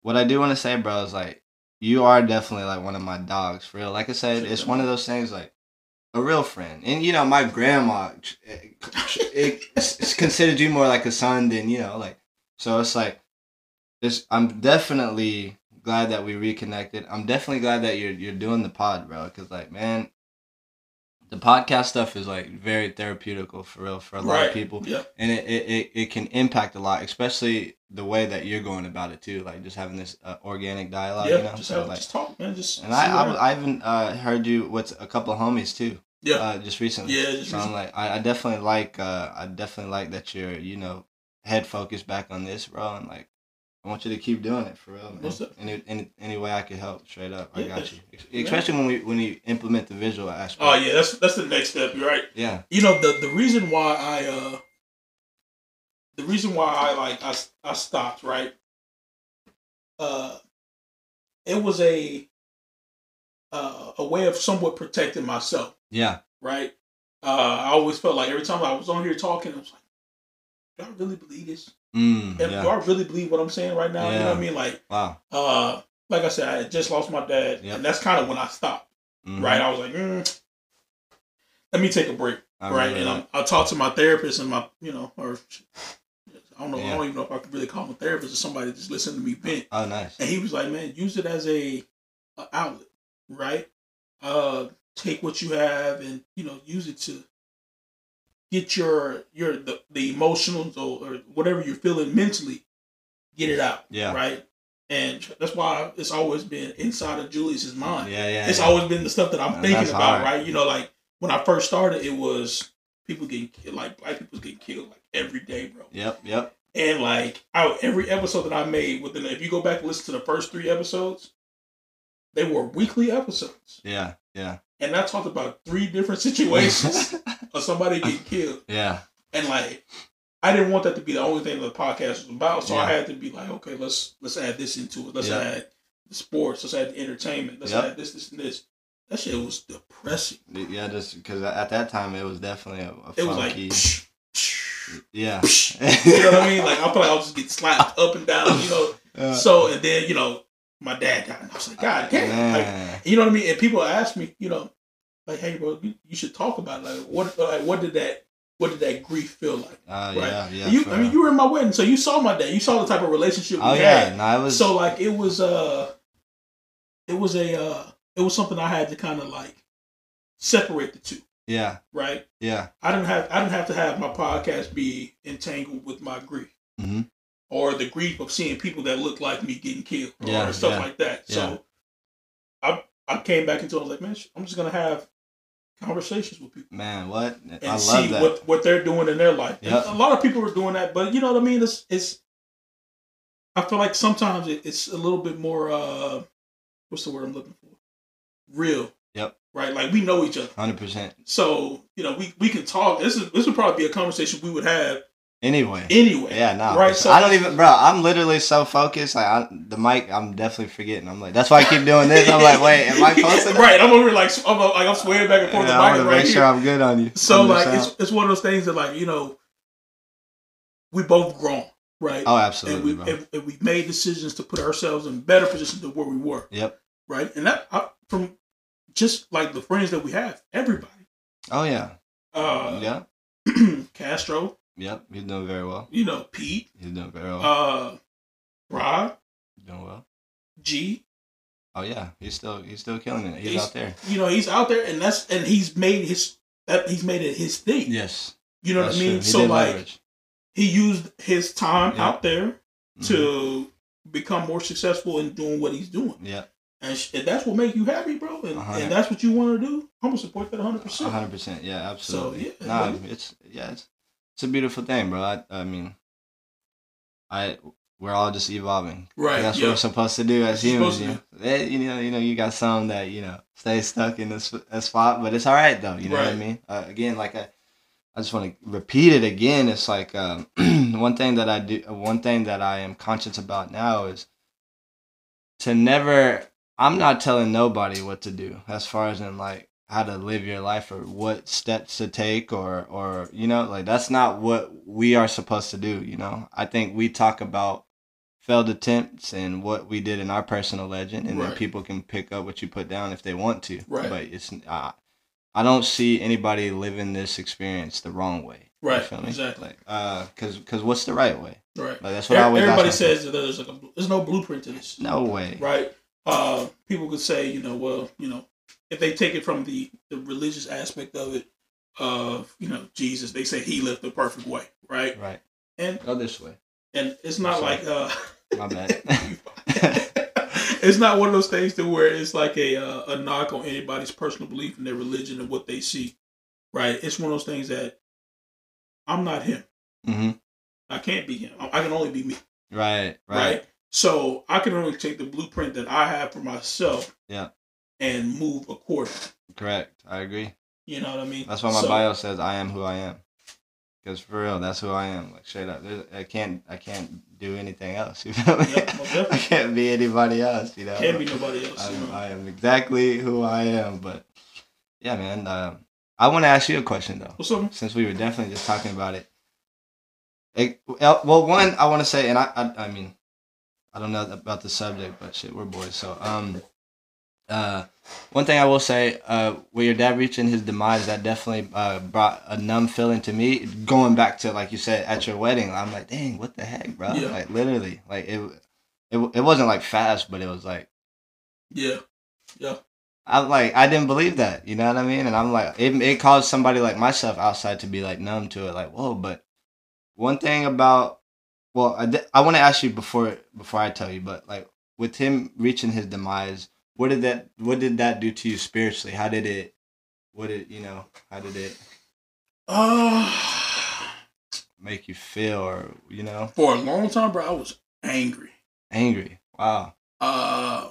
what I do want to say, bro, is like you are definitely like one of my dogs for real. Like I said, it's one of those things like a real friend. And you know, my grandma eh, eh, it, eh, it considered you more like a son than you know, like. So it's like this. I'm definitely glad that we reconnected. I'm definitely glad that you're you're doing the pod, bro. Because like, man, the podcast stuff is like very therapeutical for real for a lot right. of people, Yeah. and it, it, it, can impact a lot, especially the way that you're going about it too. Like just having this uh, organic dialogue, yeah. you know. just So, have, like, just talk, man. Just and I, I, I even uh, heard you with a couple of homies too. Yeah. Uh, just recently. Yeah, just so I'm like, I, I definitely like, uh, I definitely like that you're, you know, head focused back on this, bro, and like, I want you to keep doing it for real, man. Most def- Any, any, any way I can help, straight up, I Yeah. got you. Especially when we when you implement the visual aspect. Oh yeah, that's that's the next step. You're right. yeah, You know the the reason why I uh the reason why I like I I stopped right. Uh, it was a uh, a way of somewhat protecting myself, yeah, right? Uh, I always felt like every time I was on here talking, I was like, "Do I really believe this? Mm, And yeah. do I really believe what I'm saying right now?" You know what I mean? Like, Wow. uh, like I said, I had just lost my dad, Yep. and that's kind of when I stopped. Mhm. Right? I was like, mm, "Let me take a break." I right? And. I talked to my therapist and my, you know, or I don't know, I don't even know if I could really call him a therapist or somebody just listen to me vent. Oh, nice. And he was like, "Man, use it as a, a outlet, right? Uh, take what you have and you know use it to get your your the, the emotions or, or whatever you're feeling mentally get it out. Yeah. Right. And that's why it's always been inside of Julius's mind. Yeah, yeah. it's yeah. always been the stuff that I'm thinking about, hard. right? You know, like when I first started, it was people getting killed, like black people getting killed like every day, bro. Yep, yep. And like I, every episode that I made within, if you go back and listen to the first three episodes, they were weekly episodes, Yeah, yeah. and I talked about three different [laughs] situations [laughs] of somebody getting [laughs] killed, yeah, and like I didn't want that to be the only thing the podcast was about, so I had to be like, okay, let's let's add this into it. Let's Yeah. add the sports. Let's add the entertainment. Let's Yep. add this, this, and this. That shit was depressing. yeah. Just because at that time it was definitely a, a It was like, yeah. you know what I mean? Like I feel like I was just getting slapped [laughs] up and down. You know. Uh, So and then you know my dad died, and I was like, God damn. Like, you know what I mean? And people ask me, you know, like, hey, bro, you, you should talk about it. like what, like what did that, what did that grief feel like? Uh, right. yeah, yeah. you, I mean, you were in my wedding, so you saw my dad. You saw the type of relationship we Oh had. yeah, no, was. So like it was uh it was a uh it was something I had to kind of like separate the two, yeah, right? yeah, I didn't have I didn't have to have my podcast be entangled with my grief. Mhm. Or the grief of seeing people that look like me getting killed or Yeah, stuff yeah, like that. So I I came back into it, I was like, man, I'm just gonna have conversations with people man. What and I love see that. what what they're doing in their life. Yep. A lot of people are doing that, but you know what I mean. It's it's. I feel like sometimes it, it's a little bit more. uh What's the word I'm looking for? Real. Yep. Right. Like we know each other, Hundred percent. so you know we we can talk. This is this would probably be a conversation we would have Anyway. anyway. Yeah, no. Right, so I don't even, bro. I'm literally so focused. Like I, the mic, I'm definitely forgetting. I'm like, that's why I keep doing this. I'm like, wait, am I [laughs] posting? right. I'm over like I'm like I'm swaying back and forth. Yeah, the I want to right make here. sure I'm good on you. So like it's it's one of those things that like you know we both grown, right? oh, and absolutely, we bro. and, and we made decisions to put ourselves in better position than where we were, yep. right? And that I, from just like the friends that we have, everybody, Oh yeah. uh, yeah. [clears throat] Castro, Yep. He's doing very well. you know, Pete, He's doing very well. uh, Rod, He's doing well. G, Oh yeah. He's still he's still killing it. He's, He's- out there. you know, he's out there, and that's and he's made his that he's made it his thing. Yes. You know what I mean? So like leverage. he used his time Yeah. out there Mhm. to become more successful in doing what he's doing. Yeah. And sh- if that's what makes you happy, bro, and, and that's what you want to do, I'm gonna support that 100. percent hundred percent. Yeah. Absolutely. yeah, nah, it's yeah. It's it's a beautiful thing, bro. I, I mean, I we're all just evolving. Right. That's yeah. what we're supposed to do as humans. You know? Eh, you know, you know, you got some that you know stay stuck in this a spot, but it's all right though. You know what I mean? Uh, again, like I, I just want to repeat it again. It's like um, [clears throat] one thing that I do, one thing that I am conscious about now is to never. I'm not telling nobody what to do as far as in like how to live your life or what steps to take or or you know like that's not what we are supposed to do you know i think we talk about failed attempts and what we did in our personal legend and then people can pick up what you put down if they want to Right. but it's uh, i don't see anybody living this experience the wrong way You Right, feel me? exactly. like uh because because what's the right way right. like that's what i always Everybody says that there's like a, there's no blueprint to this, no way right? Uh, people could say, you know, well, you know, if they take it from the the religious aspect of it, of you know Jesus, they say he lived the perfect way, right? right And go this way and it's not like uh, my bad [laughs] it's not one of those things to where it's like a uh, a knock on anybody's personal belief in their religion and what they see, right? It's one of those things that I'm not him. hmm I can't be him. I I can only be me, right right? right So I can only take the blueprint that I have for myself, Yeah. And move accordingly. correct i agree You know what I mean? That's why my So- bio says I am who I am. Because for real, that's who I am. Like straight up, There's, I can't I can't do anything else. [laughs] You feel me? Yep. I can't be anybody else. You know. Can't be nobody else. you know? I am exactly who I am. But yeah, man. Um, I want to ask you a question though, What's up? since we were definitely just talking about it. It- uh, well, one I want to say, and I, I I mean, I don't know about the subject, but shit, we're boys. So um, uh, one thing I will say, uh, with your dad reaching his demise, that definitely uh, brought a numb feeling to me. Going back to like you said at your wedding, I'm like, dang, what the heck, bro? Yeah. Like literally, like it, it, it wasn't like fast, but it was like Yeah, yeah, I'm like I didn't believe that, you know what I mean? And I'm like, it it caused somebody like myself outside to be like numb to it, like whoa. But one thing about well, I, I want to ask you before before I tell you, but like with him reaching his demise, what did that what did that do to you spiritually? How did it? What did you know? How did it Uh, [sighs] make you feel, or you know, for a long time, bro, I was angry. angry? Wow. Uh,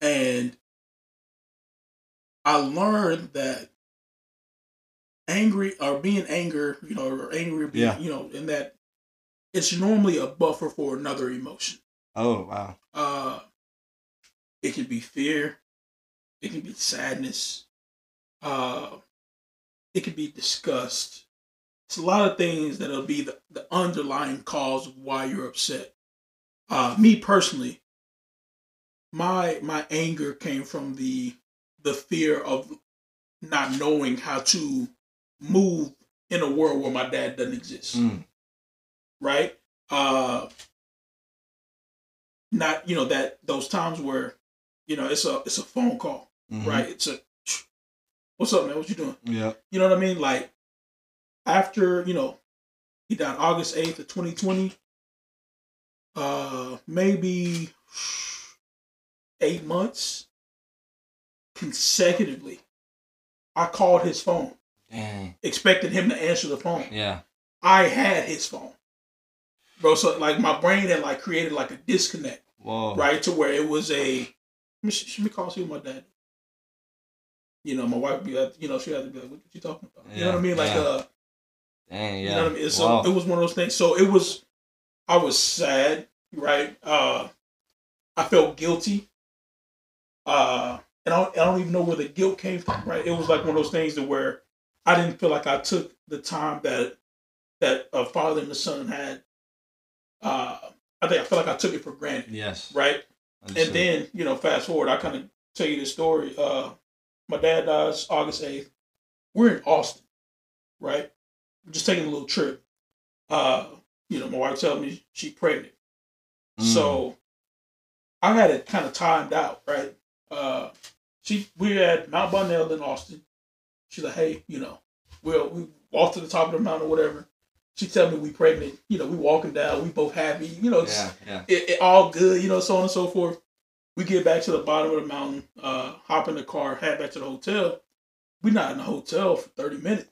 and I learned that angry or being anger, you know, or angry, being, Yeah. you know, in that it's normally a buffer for another emotion. Oh wow. Uh, it can be fear, it can be sadness, uh, it can be disgust. It's a lot of things that'll be the, the underlying cause of why you're upset. Uh, me personally, my my anger came from the the fear of not knowing how to move in a world where my dad doesn't exist Mm. right? Uh not you know that those times where you know it's a it's a phone call, Mhm. right? It's a what's up, man? What you doing? Yeah. You know what I mean? Like after you know he died August eighth of twenty twenty. Uh, maybe eight months consecutively. I called his phone, Dang. expected him to answer the phone. Yeah. I had his phone, bro. So like my brain had like created like a disconnect, Whoa. right? To where it was a. Let me, let me call see my dad. You know, my wife be like, you know, she had to be like, "What you talking about?" You know what I mean? Like, Yeah. uh, Dang. Yeah. you know what I mean? So Wow. it was one of those things. So it was, I was sad, right? Uh, I felt guilty. Uh, and I don't, I don't even know where the guilt came from, right? It was like one of those things to where I didn't feel like I took the time that that a father and the son had. Uh, I think I felt like I took it for granted, yes. right? Understood. And then, you know, fast forward, I kind of tell you this story. Uh, my dad dies August 8th. We're in Austin, right? We're just taking a little trip. Uh, you know, my wife tells me she's pregnant. Mm. So I had it kind of timed out, right? Uh, she we're at Mount Bonnell in Austin. She's like, hey, you know, we'll we walk to the top of the mountain or whatever. She tell me we pregnant. You know, we walking down. We both happy. You know, it's, Yeah. Yeah. it, it all good, you know, so on and so forth. We get back to the bottom of the mountain, uh, hop in the car, head back to the hotel. we not in the hotel for 30 minutes.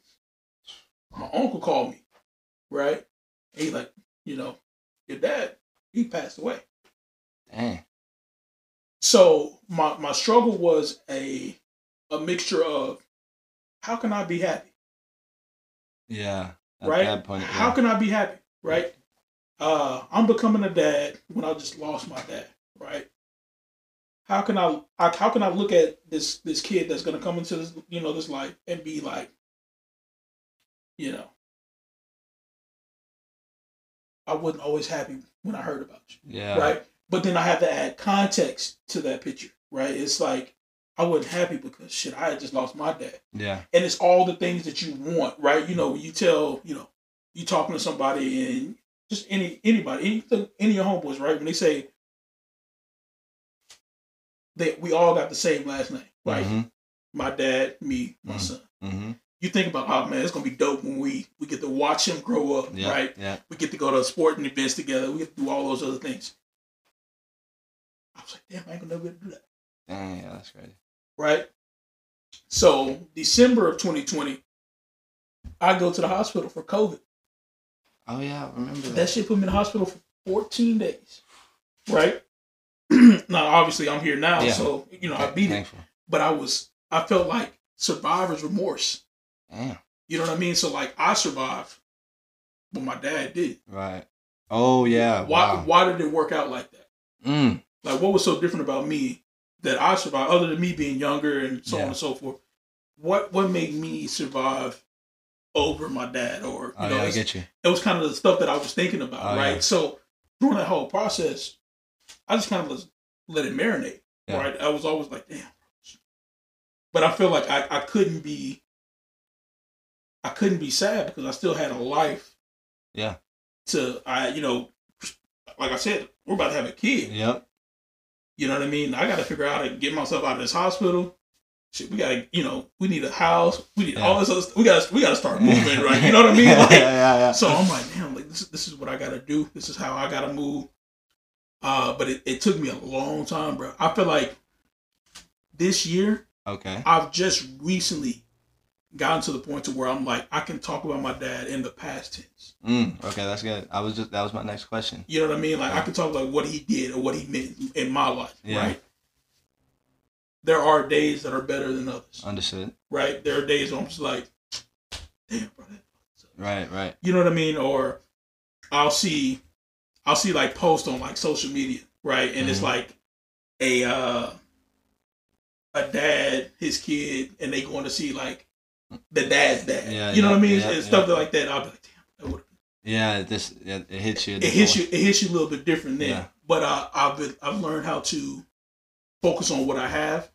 My uncle called me, right? And he like, you know, your dad, he passed away. Dang. So my, my struggle was a a mixture of how can I be happy? Yeah. At right? point, How can I be happy? Right? Uh, I'm becoming a dad when I just lost my dad. Right? How can I, I? How can I look at this this kid that's gonna come into this you know this life and be like, you know, I wasn't always happy when I heard about you. Yeah. Right? But then I have to add context to that picture. Right? It's like I wasn't happy because shit, I had just lost my dad Yeah. and it's all the things that you want, right? You know, when you tell, you know, you talking to somebody and just any anybody, any any of your homeboys, right? When they say that we all got the same last name, right? Mhm. My dad, me, my Mhm. son. Mhm. You think about, oh man, it's gonna be dope when we we get to watch him grow up, Yeah. right? Yeah. We get to go to sporting events together. We get to do all those other things. I was like, damn, I ain't gonna never be able to do that. Dang. Yeah. That's crazy. Right? So December of 2020, I go to the hospital for COVID. Oh yeah. I remember that. That shit put me in the hospital for 14 days, right? [clears throat] now, obviously, I'm here now, Yeah. so you know I beat it. But I was, I felt like survivor's remorse. Damn. You know what I mean? So like, I survived, but my dad did. Right. Oh yeah. Why? Wow. Why did it work out like that? Mm. Like, what was so different about me that I survived, other than me being younger and so Yeah. on and so forth? What What made me survive over my dad? Or you Oh know, yeah. I get you. it was kind of the stuff that I was thinking about, Oh, right? yeah. So during that whole process, I just kind of was let it marinate, right? I was always like, damn. But I feel like I, I couldn't be I couldn't be sad because I still had a life. Yeah. To I you know, like I said, we're about to have a kid. Yep. You know what I mean? I got to figure out how to get myself out of this hospital. Shit, we gotta, you know, we need a house. We need all this other stuff. We gotta, we gotta start moving, right? You know what I mean? [laughs] Like, yeah. Yeah. Yeah. so I'm like, damn, like this, this is what I gotta do. This is how I gotta move. Uh, but it, it took me a long time, bro. I feel like this year Okay. I've just recently gotten to the point to where I'm like I can talk about my dad in the past tense. Mm, okay, that's good. I was just that was my next question. You know what I mean? Like I can talk about what he did or what he meant in my life, Yeah. right? There are days that are better than others, Understood. right? There are days where I'm just like, damn, bro. that. Right, right. You know what I mean? Or I'll see, I'll see like posts on like social media, right? And it's Mhm. like a uh, a dad, his kid, and they going to see like the dad's dad. Yeah, you know yeah, what I mean? yeah, and stuff like that. I'll be like, damn, that Yeah, this it, it hits you. it hits you. It hits you a little bit different then. But uh, I've been, I've learned how to focus on what I have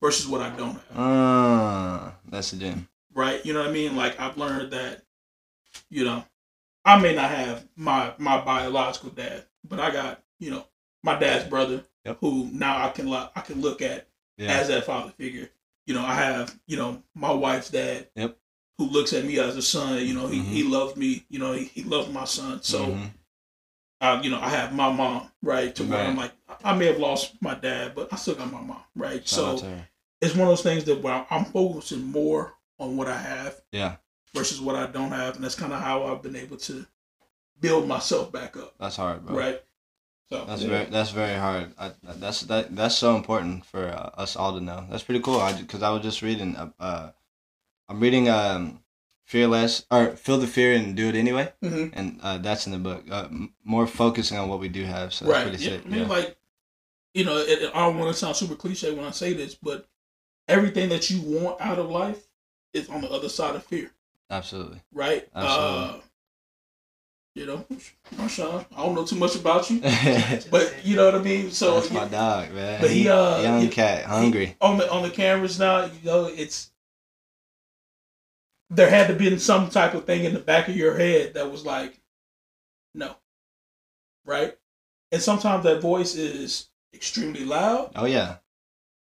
versus what I don't have. Uh, that's the gym. Right? You know what I mean? Like I've learned that, you know, I may not have my my biological dad, but I got you know my dad's brother, Yep. who now I can lo- I can look at Yeah. as that father figure. You know, I have you know my wife's dad. Yep. Who looks at me as a son? You know, he, Mhm. he loves me. You know, he, he loves my son. So, Mhm. uh, you know, I have my mom, right? To where I'm like, I may have lost my dad, but I still got my mom, right? Shout so it's one of those things that where I'm focusing more on what I have Yeah, versus what I don't have, and that's kind of how I've been able to build myself back up, that's hard, bro. right? So That's yeah. very that's very hard. I, that's that that's so important for uh, us all to know. That's pretty cool. I because I was just reading. Uh, uh, I'm reading um, fearless or feel the fear and do it anyway, Mhm. and uh, that's in the book. Uh, m- more focusing on what we do have. So that's right. pretty Yeah, sick. I mean, Yeah. like, you know, it, it- I don't want to sound super cliche when I say this, but everything that you want out of life is on the other side of fear, Absolutely. right? Absolutely. Uh, you know, Marshawn, I don't know too much about you, [laughs] but you know what I mean. So that's my dog, man. but he, uh, young he- cat, hungry. on the on the cameras now, you know, it's there had to be some type of thing in the back of your head that was like, no, right? And sometimes that voice is extremely loud, oh yeah,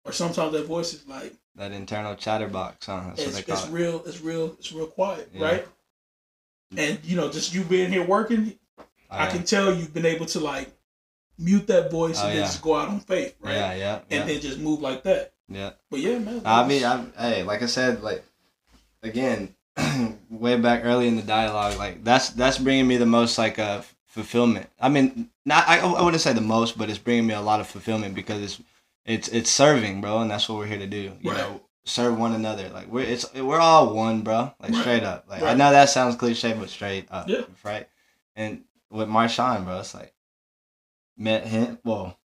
or sometimes that voice is like that internal chatterbox, huh? That's it's, what they it's it. real, it's real, it's real quiet, Yeah. right? And you know, just you being here working, Oh, I yeah. can tell you've been able to like mute that voice Oh, and then yeah. just go out on faith, right? Yeah, yeah, yeah. And then just move like that. yeah. But yeah, man. I mean, I'm hey, like I said, like again, [clears throat] way back early in the dialogue, like that's that's bringing me the most like uh fulfillment. I mean, not I, I wouldn't say the most, but it's bringing me a lot of fulfillment because it's it's it's serving, bro, and that's what we're here to do. You Right. know, serve one another. Like we're it's we're all one, bro. Like Right. straight up. Like I know that sounds cliche, but straight up, Yeah. right? And with Marshawn, bro, it's like met him. Well,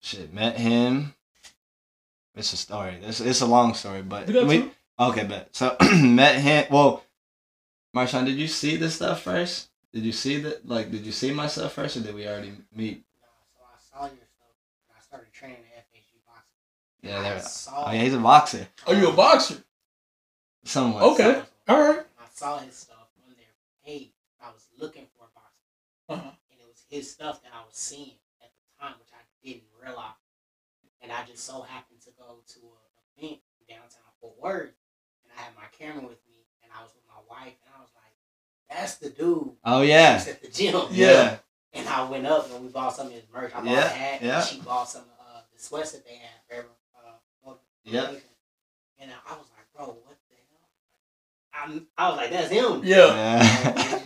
shit, met him. It's a story. It's, it's a long story, but we, some? okay, but so [clears throat] met him. Well, Marshawn, did you see this stuff first? Did you see that? Like, did you see my stuff first, or did we already meet? No, so I saw your stuff and I started training at FHU boxing. Yeah, I there. saw, Oh yeah, he's a boxer. Are you a boxer? Somewhat. Okay. All right. I saw his stuff on their page. I was looking for a boxer, Uh-huh. and it was his stuff that I was seeing at the time, which I didn't realize. And I just so happened to go to a event in downtown Fort Worth, and I had my camera with me, and I was with my wife, and I was like, "That's the dude." Oh yeah. He's at the gym. Yeah. And I went up and we bought some of his merch. I bought Yeah, a hat. yeah. And she bought some of uh, the sweats that they had for every motivation. And I was like, bro, what the hell? I'm, I was like, that's him. Yeah. Yeah.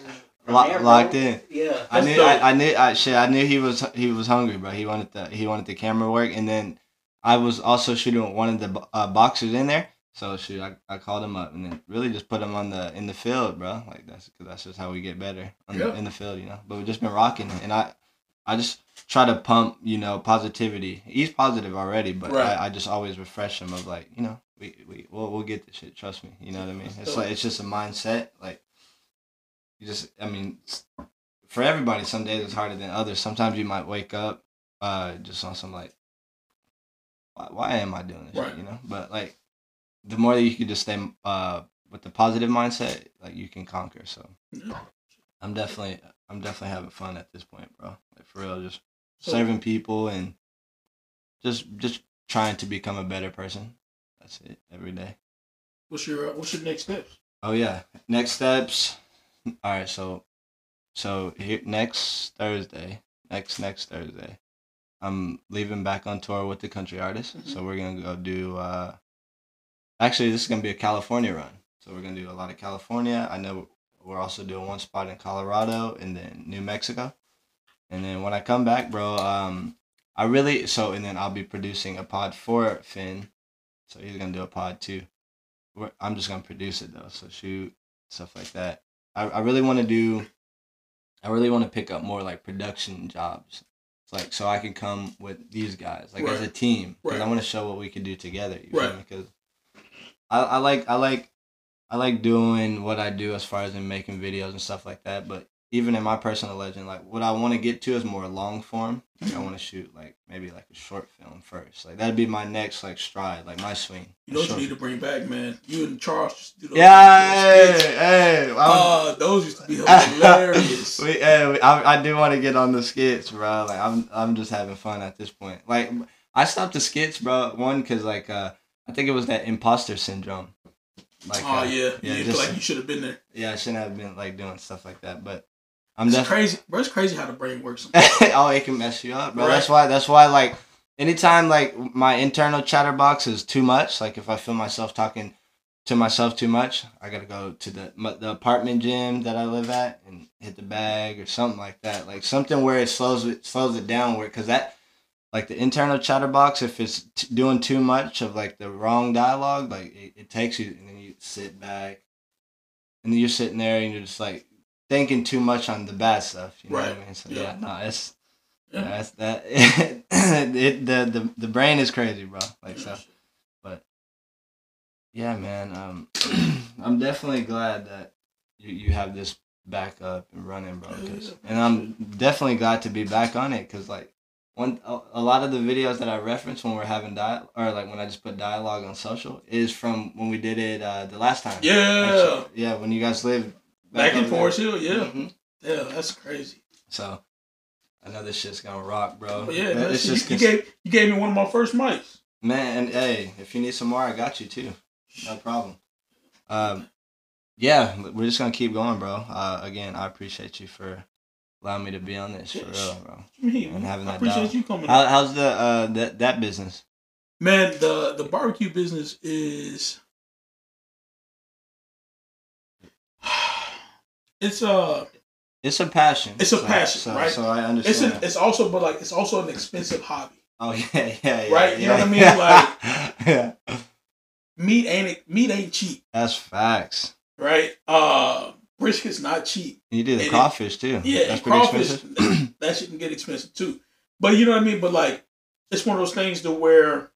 From [laughs] Lock- locked in. Yeah. I knew. I, I knew, I, shit, I knew he was he was hungry, bro. He wanted the he wanted the camera work, and then I was also shooting with one of the bo- uh, boxers in there. So shoot, I, I called him up and then really just put him on the in the field, bro. Like that's cause that's just how we get better on the, Yeah. in the field, you know. But we've just been rocking, and I I just try to pump, you know, positivity. He's positive already, but Right. I, I just always refresh him of like, you know, we we we'll, we'll get this shit. Trust me, you know what I mean. It's like it's just a mindset, like you just I mean for everybody some days it's harder than others. Sometimes you might wake up uh just on some like why, why am I doing this Right. shit, you know? But like the more that you can just stay uh with the positive mindset, like you can conquer. So Yeah. I'm definitely I'm definitely having fun at this point, bro. Like for real, just So- serving people and just just trying to become a better person. That's it every day. What's your uh, What's your next steps? Oh yeah. Next steps. All right, so so here next Thursday, next next Thursday, I'm leaving back on tour with the country artist. Mhm. So we're gonna go do. uh Actually, this is gonna be a California run. So we're gonna do a lot of California. I know we're also doing one spot in Colorado and then New Mexico, and then when I come back, bro, um, I really so and then I'll be producing a pod for Finn, so he's gonna do a pod too. We're- I'm just gonna produce it though, so shoot stuff like that. I, I really want to do I really want to pick up more like production jobs. It's like so I can come with these guys like as a team because I want to show what we can do together. You Right. Because I, I like I like I like doing what I do as far as in making videos and stuff like that. But even in my personal legend, like what I want to get to is more long form. Like I want to shoot like maybe like a short film first. Like that'd be my next like stride, like my swing. You know what you need to bring back, man? You and Charles just do those yeah, those hey, hey, Uh, those used to be [laughs] hilarious. we, hey, we- I, I do want to get on the skits, bro. Like I'm, I'm just having fun at this point. Like I stopped the skits, bro. One, cause like uh, I think it was that imposter syndrome. Like, oh uh, yeah, yeah, you just- like you should have been there. yeah, I shouldn't have been like doing stuff like that, but I'm It's definitely. crazy, bro. It's crazy how the brain works. [laughs] oh, it can mess you up, bro. Right. That's why. That's why. Like, anytime like my internal chatterbox is too much, like if I feel myself talking to myself too much, I gotta go to the the apartment gym that I live at and hit the bag or something like that. Like something where it slows it slows it down, where because that. Like the internal chatterbox, if it's t- doing too much of like the wrong dialogue, like it, it takes you, and then you sit back, and then you're sitting there and you're just like thinking too much on the bad stuff. You know what Right. I mean? So Yeah. yeah, no, it's Yeah. that's that. [laughs] it the, the the brain is crazy, bro. Like so, but yeah, man. Um, [clears throat] I'm definitely glad that you you have this back up and running, bro. 'cause- and I'm definitely glad to be back on it because like one a, a lot of the videos that I reference when we're having dial or like when I just put dialogue on social is from when we did it uh the last time. Yeah, Actually, yeah, when you guys lived back in over there. Forest Hill. Yeah, Mhm. yeah, that's crazy. So I know this shit's gonna rock, bro. But yeah, man, it's just you, you gave you gave me one of my first mics. man. And hey, if you need some more, I got you too. No problem. Um, [laughs] yeah, we're just gonna keep going, bro. Uh, again, I appreciate you for allowing me to be on this for real, bro. Mean, And man? having I appreciate dog. you coming. How, how's the uh that that business? Man, the the barbecue business is [sighs] it's uh It's a passion. It's a So- passion, so, right? So I it's understand. it's also but like it's also an expensive hobby. oh [laughs] yeah, yeah, yeah. Right? You know yeah, what I mean? Like- [laughs] yeah, Meat ain't meat ain't cheap, that's facts. right? Uh brisket's not cheap. You do the And it- crawfish too. Yeah, that's pretty crawfish expensive. [clears throat] that shit can get expensive too. But you know what I mean? But like it's one of those things to where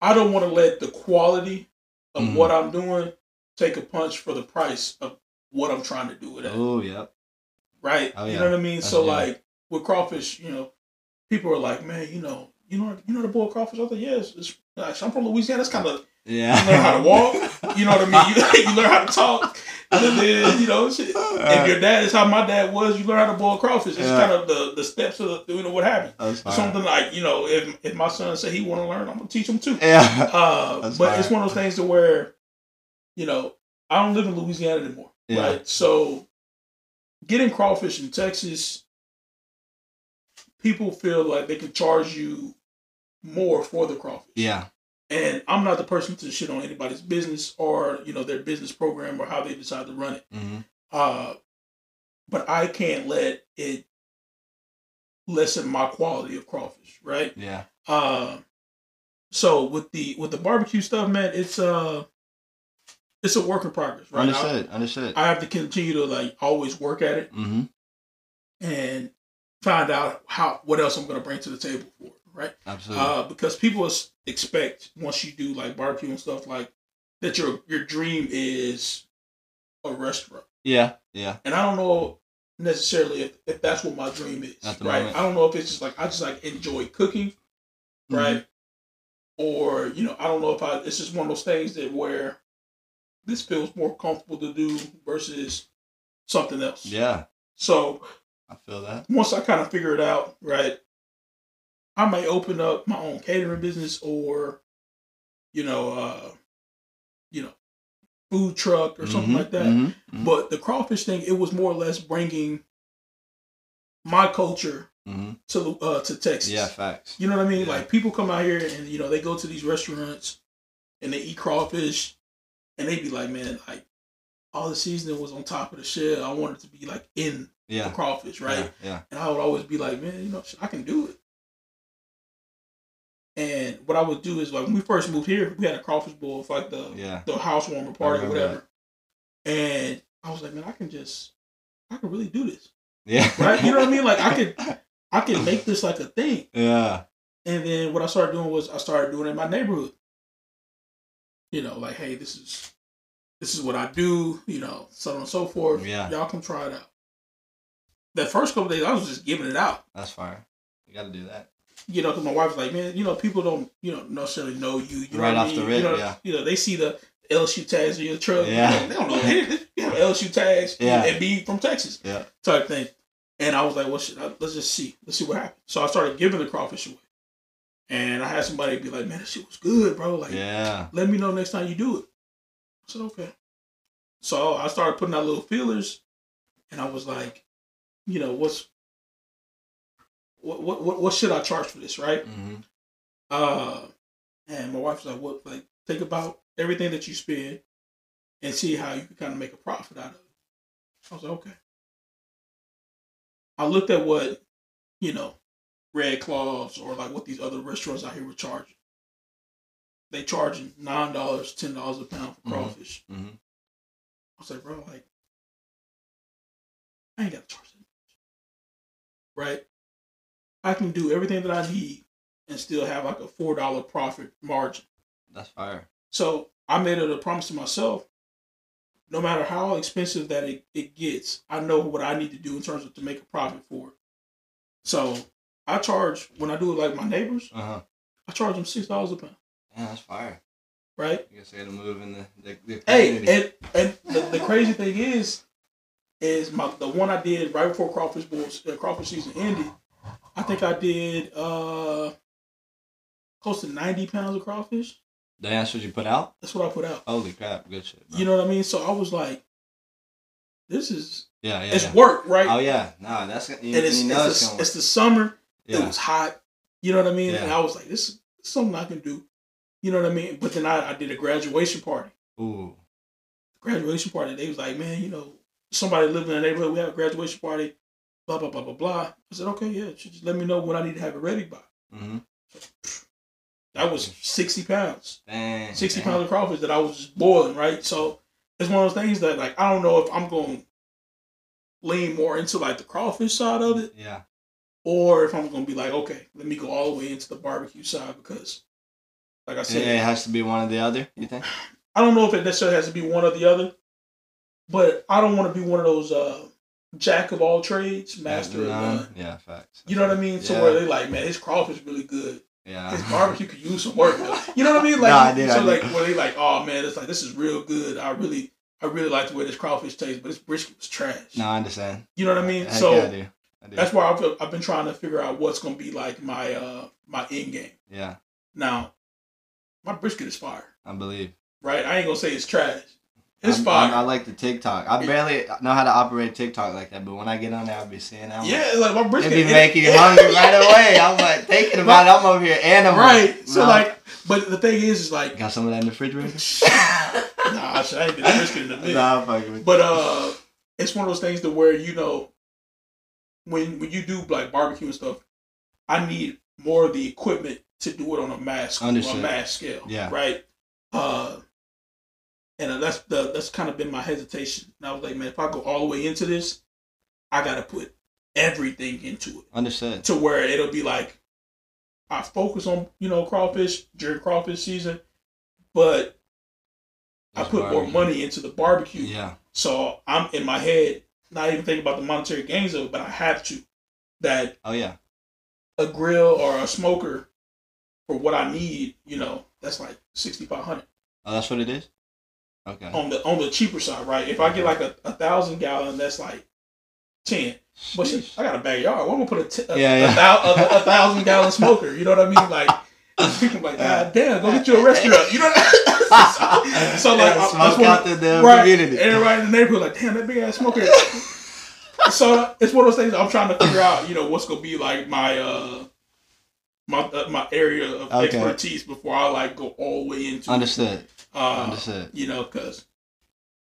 I don't want to let the quality of Mhm. what I'm doing take a punch for the price of what I'm trying to do with it. oh yep. right? Oh, You know what I mean? That's so like with crawfish, you know, people are like, man, you know, you know, you know the boiled crawfish. I thought, yes, it's, like, I'm from Louisiana. That's kind of Yeah. You learn how to walk, [laughs] you know what I mean. You, [laughs] you learn how to talk, [laughs] then you know, shit. if your dad is how my dad was, you learn how to boil crawfish. It's Yeah. kind of the the steps of the, you know what happens. Something like you know, if if my son say he want to learn, I'm gonna teach him too. Yeah. Uh, [laughs] but it's one of those things to where, you know, I don't live in Louisiana anymore, Yeah. right? So, getting crawfish in Texas, people feel like they can charge you more for the crawfish. Yeah. And I'm not the person to shit on anybody's business or you know their business program or how they decide to run it. hmm Uh, but I can't let it lessen my quality of crawfish, right? Yeah. Uh, so with the with the barbecue stuff, man, it's uh it's a work in progress, right? Understood. Understood. I, I have to continue to like always work at it mm-hmm. and find out how what else I'm gonna bring to the table for right? Absolutely. Uh, because people expect once you do like barbecue and stuff like that, your your dream is a restaurant, yeah. Yeah. and I don't know necessarily if, if that's what my dream is, right? moment. I don't know if it's just like I just like enjoy cooking, Mm-hmm. right? Or you know, I don't know if I. It's just one of those things that where this feels more comfortable to do versus something else. Yeah. So I feel that. once I kind of figure it out, right, I may open up my own catering business or, you know, uh, you know, food truck or something Mhm, like that. mhm, mhm, But the crawfish thing, it was more or less bringing my culture mhm. to the uh, to Texas. Yeah, facts. You know what I mean? Yeah. Like people come out here and you know they go to these restaurants and they eat crawfish and they be like, man, like all the seasoning was on top of the shell. I wanted it to be like in the crawfish, right? Yeah. yeah. And I would always be like, man, you know, I can do it. And what I would do is like when we first moved here, we had a crawfish bowl for like the Yeah. the housewarmer party or whatever. And I was like, man, I can just I can really do this. Yeah. Right? You know what I mean? Like I could I could [laughs] make this like a thing. Yeah. And then what I started doing was I started doing it in my neighborhood. You know, like, hey, this is this is what I do, you know, so on and so forth. Yeah. Y'all come try it out. That first couple days I was just giving it out. That's fine. You got to do that. You know, because my wife's like, man, you know, people don't, you know, necessarily know you. you know Right what I off the rip, you know, yeah. You know, they see the LSU tags in your truck. Yeah. You know, they don't know. They, [laughs] you have LSU tags Yeah. and be from Texas. Yeah. Type thing. And I was like, well, shit, let's just see. Let's see what happens. So I started giving the crawfish away. And I had somebody be like, man, that shit was good, bro. Like, Yeah. let me know next time you do it. I said, okay. So I started putting out little feelers, and I was like, you know, what's what what what, what should I charge for this, right? hmm Uh, and my wife was like, what? Like, think about everything that you spend, and see how you can kind of make a profit out of it. I was like, okay. I looked at what, you know, Red Claws or like what these other restaurants out here were charging. They charging nine dollars, ten dollars a pound for Mhm. crawfish. hmm I was like, bro, like, I ain't got to charge that much. Right? I can do everything that I need and still have like a four dollar profit margin. That's fire. So I made it a promise to myself. No matter how expensive that it, it gets, I know what I need to do in terms of to make a profit for it. So I charge when I do it like my neighbors, Uh huh. I charge them six dollars a pound. Yeah, that's fire. Right? You I got to move in the the, the Hey, and and the, the crazy thing is, is my the one I did right before crawfish bulls, uh, crawfish season ended. I think I did uh close to ninety pounds of crawfish. That's what you put out. That's what I put out. Holy crap! Good shit. Bro. You know what I mean? So I was like, this is Yeah, yeah. it's yeah. work, right? Oh yeah, nah, that's you, and it's you know it's, it's, the, it's the summer. It was hot. You know what I mean? Yeah. And I was like, this is something I can do. You know what I mean? But then I, I did a graduation party. Ooh, graduation party. They was like, man, you know, somebody living in the neighborhood, we have a graduation party, blah, blah, blah, blah, blah. I said, okay, yeah, just let me know when I need to have it ready by. mm-hmm. That was 60 pounds, Dang, 60 dang. pounds of crawfish that I was just boiling, right? So it's one of those things that, like, I don't know if I'm going to lean more into, like, the crawfish side of it Yeah, or if I'm going to be like, okay, let me go all the way into the barbecue side because, like I said, it has to be one or the other. You think? I don't know if it necessarily has to be one or the other, but I don't want to be one of those uh, jack of all trades, master of None? Yeah, facts. You know what I mean? So Yeah. where they like, man, his crawfish really good. Yeah. His barbecue could use some work. You know what I mean? [laughs] Like, No, I did, so I like, where they like, oh man, it's like this is real good. I really, I really like the way this crawfish tastes, but this brisket was trash. No, I understand. You know what I mean? Heck so yeah, I do. I do. that's why I've, I've been trying to figure out what's gonna be like my uh my end game. yeah, Now, my brisket is fire, I believe. right? I ain't gonna say it's trash. It's I'm-. I'm- I like the TikTok. I barely know how to operate TikTok like that, but when I get on there, I'll be seeing that. I'm yeah, like my Like, brisket. it be making you hungry right [laughs] away. I'm like thinking about it. I'm over here animal. Right. So No. like, but the thing is, is like, got some of that in the refrigerator. [laughs] nah, shit, I ain't get brisket in the mix. Nah, I'm fucking with But uh, it's one of those things to where you know, when when you do like barbecue and stuff, I need more of the equipment to do it on a mass on a mass scale. Yeah. Right. Uh, and that's the that's kind of been my hesitation. And I was like, man, if I go all the way into this, I got to put everything into it Understood. to where it'll be like I focus on you know crawfish during crawfish season, but I put more money into the barbecue. Yeah. So I'm in my head not even thinking about the monetary gains of it, but I have to that Oh yeah. a grill or a smoker for what I need, you know, that's like sixty five hundred Oh, that's what it is. Okay. on the on the cheaper side, right? If I get like a, a thousand gallon, that's like ten. But shit, I got a backyard. I'm gonna put a, t- a, Yeah, a yeah. thou- a, a thousand gallon smoker? You know what I mean? Like I'm [laughs] like, God damn, go get you a restaurant. You know what [laughs] so, like, Yeah, I- smoke out the damn right, community. Everybody in the neighborhood like, damn, that big ass smoker. [laughs] so it's one of those things I'm trying to figure out. You know, what's gonna be like my uh my uh, my area of Okay. expertise before I like go all the way into Understood. Uh, Understood. you know, because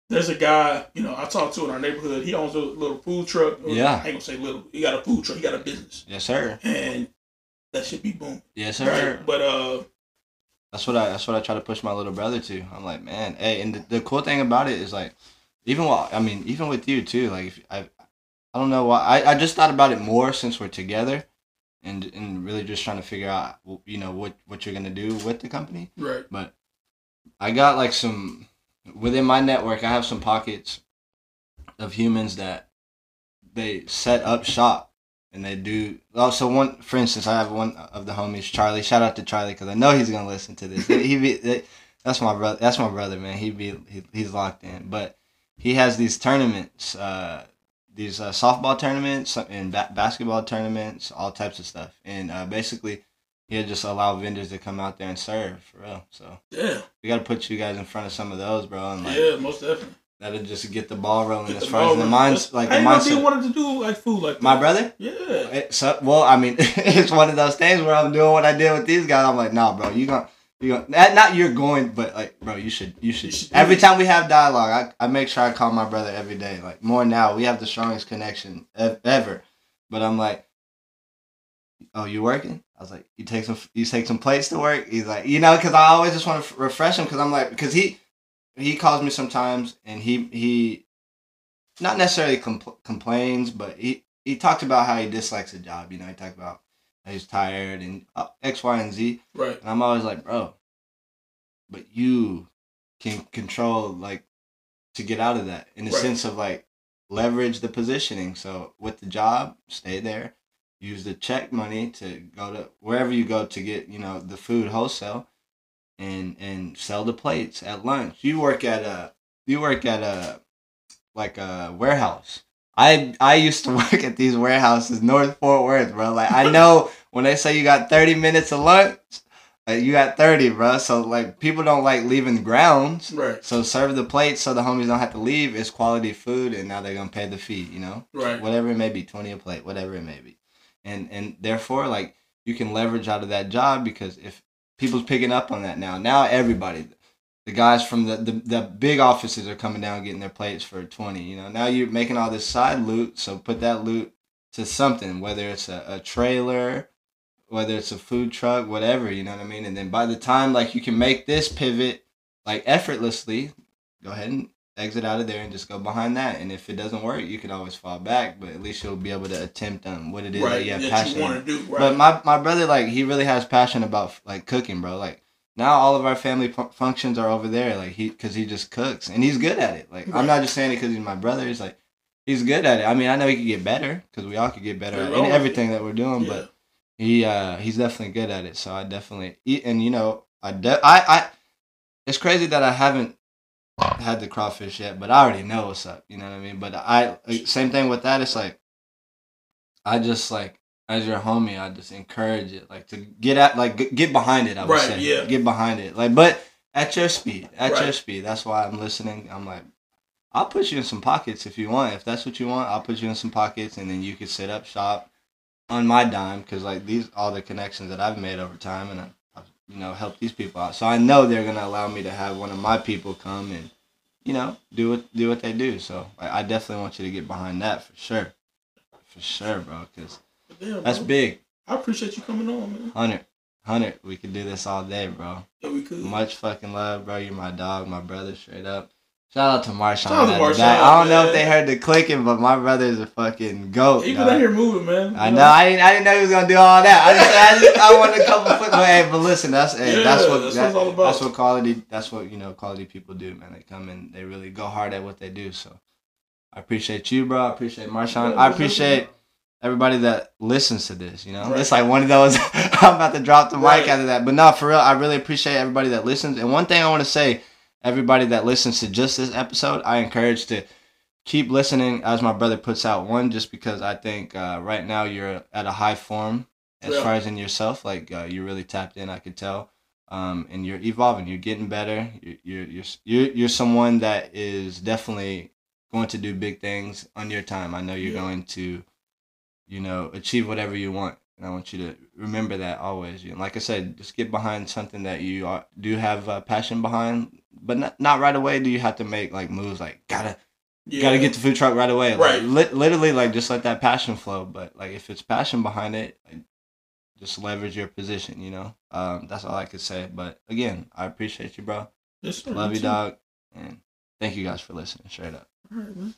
there's a guy, you know, I talked to in our neighborhood. He owns a little food truck. Yeah. I ain't gonna say little. He got a food truck. He got a business, Yes, sir. and that should be boom. Yes, sir. Right? But uh, That's what I. That's what I try to push my little brother to. I'm like, man, hey, and the, the cool thing about it is like, even while I mean, even with you too. Like, if I, I don't know why. I, I just thought about it more since we're together, and and really just trying to figure out, you know, what what you're gonna do with the company. right, I got like some within my network. I have some pockets of humans that they set up shop and they do. Also, one for instance, I have one of the homies, Charlie. Shout out to Charlie because I know he's gonna listen to this. he be that's my brother. That's my brother, man. He be he, he's locked in, but he has these tournaments. Uh, these uh, softball tournaments and ba- basketball tournaments, all types of stuff, and uh, basically, he'll just allow vendors to come out there and serve for real. So yeah, we got to put you guys in front of some of those, bro, and like yeah, most definitely. that'll just get the ball rolling Get as far as the minds, like the I know he mindset. wanted to do like food like that. My brother, Yeah, it, so, well, I mean, [laughs] it's one of those things where I'm doing what I did with these guys. I'm like, nah, bro, you gonna. You gonna, not, not you're going, but like, bro, you should, you should. You should every time we have dialogue, I, I make sure I call my brother every day. Like more now, we have the strongest connection ev- ever. But I'm like, oh, you working? I was like, you take some, you take some plates to work. He's like, you know, because I always just want to refresh him because I'm like, because he, he calls me sometimes and he he, not necessarily compl- complains, but he he talked about how he dislikes the job. You know, he talked about how he's tired and uh, X, Y, and Z. right, And I'm always like, bro, but you can control like to get out of that in the Right. sense of like leverage the positioning. So with the job, stay there. Use the check money to go to wherever you go to get, you know, the food wholesale and and sell the plates at lunch. You work at a you work at a like a warehouse. I I used to [laughs] work at these warehouses North Fort Worth, bro. Like I know [laughs] when they say you got 30 minutes of lunch, like you got 30, bro. So like people don't like leaving the grounds. right, So serve the plates so the homies don't have to leave. It's quality food and now they're gonna pay the fee, you know? right, Whatever it may be, 20 a plate, whatever it may be. And and therefore like you can leverage out of that job because if people's picking up on that now, now everybody the guys from the, the, the big offices are coming down getting their plates for 20 you know? Now you're making all this side loot so put that loot to something whether it's a, a trailer whether it's a food truck whatever you know what i mean? And then by the time like you can make this pivot like effortlessly go ahead and exit out of there and just go behind that and if it doesn't work you can always fall back but at least you'll be able to attempt on what it is that you have That passion you want to do, right? But my my brother like he really has passion about like cooking, bro. Like now all of our family fu- functions are over there, like he because he just cooks and he's good at it. Like I'm not just saying it because he's my brother. He's like he's good at it. I mean I know he could get better because we all could get better at in everything that we're doing, yeah. but he uh he's definitely good at it. So I definitely eat and you know I de- I I it's crazy that I haven't had the crawfish yet, but I already know what's up. You know what I mean? But I same thing with that. It's like I just like as your homie, I just encourage it, like to get at, like get behind it. I would Right, say, yeah. get behind it, like, but at your speed, at your speed. That's why I'm listening. I'm like, I'll put you in some pockets if you want. If that's what you want, I'll put you in some pockets, and then you can set up shop on my dime because like these all the connections that I've made over time, and I, you know help these people out. So I know they're gonna allow me to have one of my people come and you know do what do what they do. So I, I definitely want you to get behind that for sure, for sure, bro. Because damn, that's bro, big. I appreciate you coming on, man. Hundred, hundred. We could do this all day, bro. Yeah, we could. Much fucking love, bro. You're my dog, my brother, straight up. Shout out to Marshawn. Shout out to Marshawn. I don't know if they heard the clicking, but my brother is a fucking goat. he been out here moving, man. I know. I didn't. I didn't know he was gonna do all that. I just. I, just, I wanted a couple [laughs] foot. But hey, but listen, that's hey, Yeah, that's what that's that- what all about. That's what quality. That's what you know. Quality people do, man. They come and they really go hard at what they do. So, I appreciate you, bro. I appreciate Marshawn. Yeah, I appreciate everybody that listens to this. You know, Right. it's like one of those. [laughs] I'm about to drop the mic Right. after that, but no, for real, I really appreciate everybody that listens. And one thing I want to say, everybody that listens to just this episode, I encourage to keep listening as my brother puts out one, just because I think uh, right now you're at a high form as Yeah. far as in yourself. Like uh, you're really tapped in. I could tell. Um, and you're evolving. You're getting better. You're you're you're you're, you're someone that is definitely going to do big things on your time. I know you're Yeah. going to, you know, achieve whatever you want. And I want you to remember that always. You like I said, just get behind something that you are, do have uh, passion behind, but not, not right away. Do you have to make like moves like gotta Yeah. gotta get the food truck right away. Right. Like, li- literally, like just let that passion flow. But like if it's passion behind it, like, just leverage your position. You know, um, that's all I could say. But again, I appreciate you, bro. Yes. Love you, too. dog, and thank you guys for listening. Straight up. Right.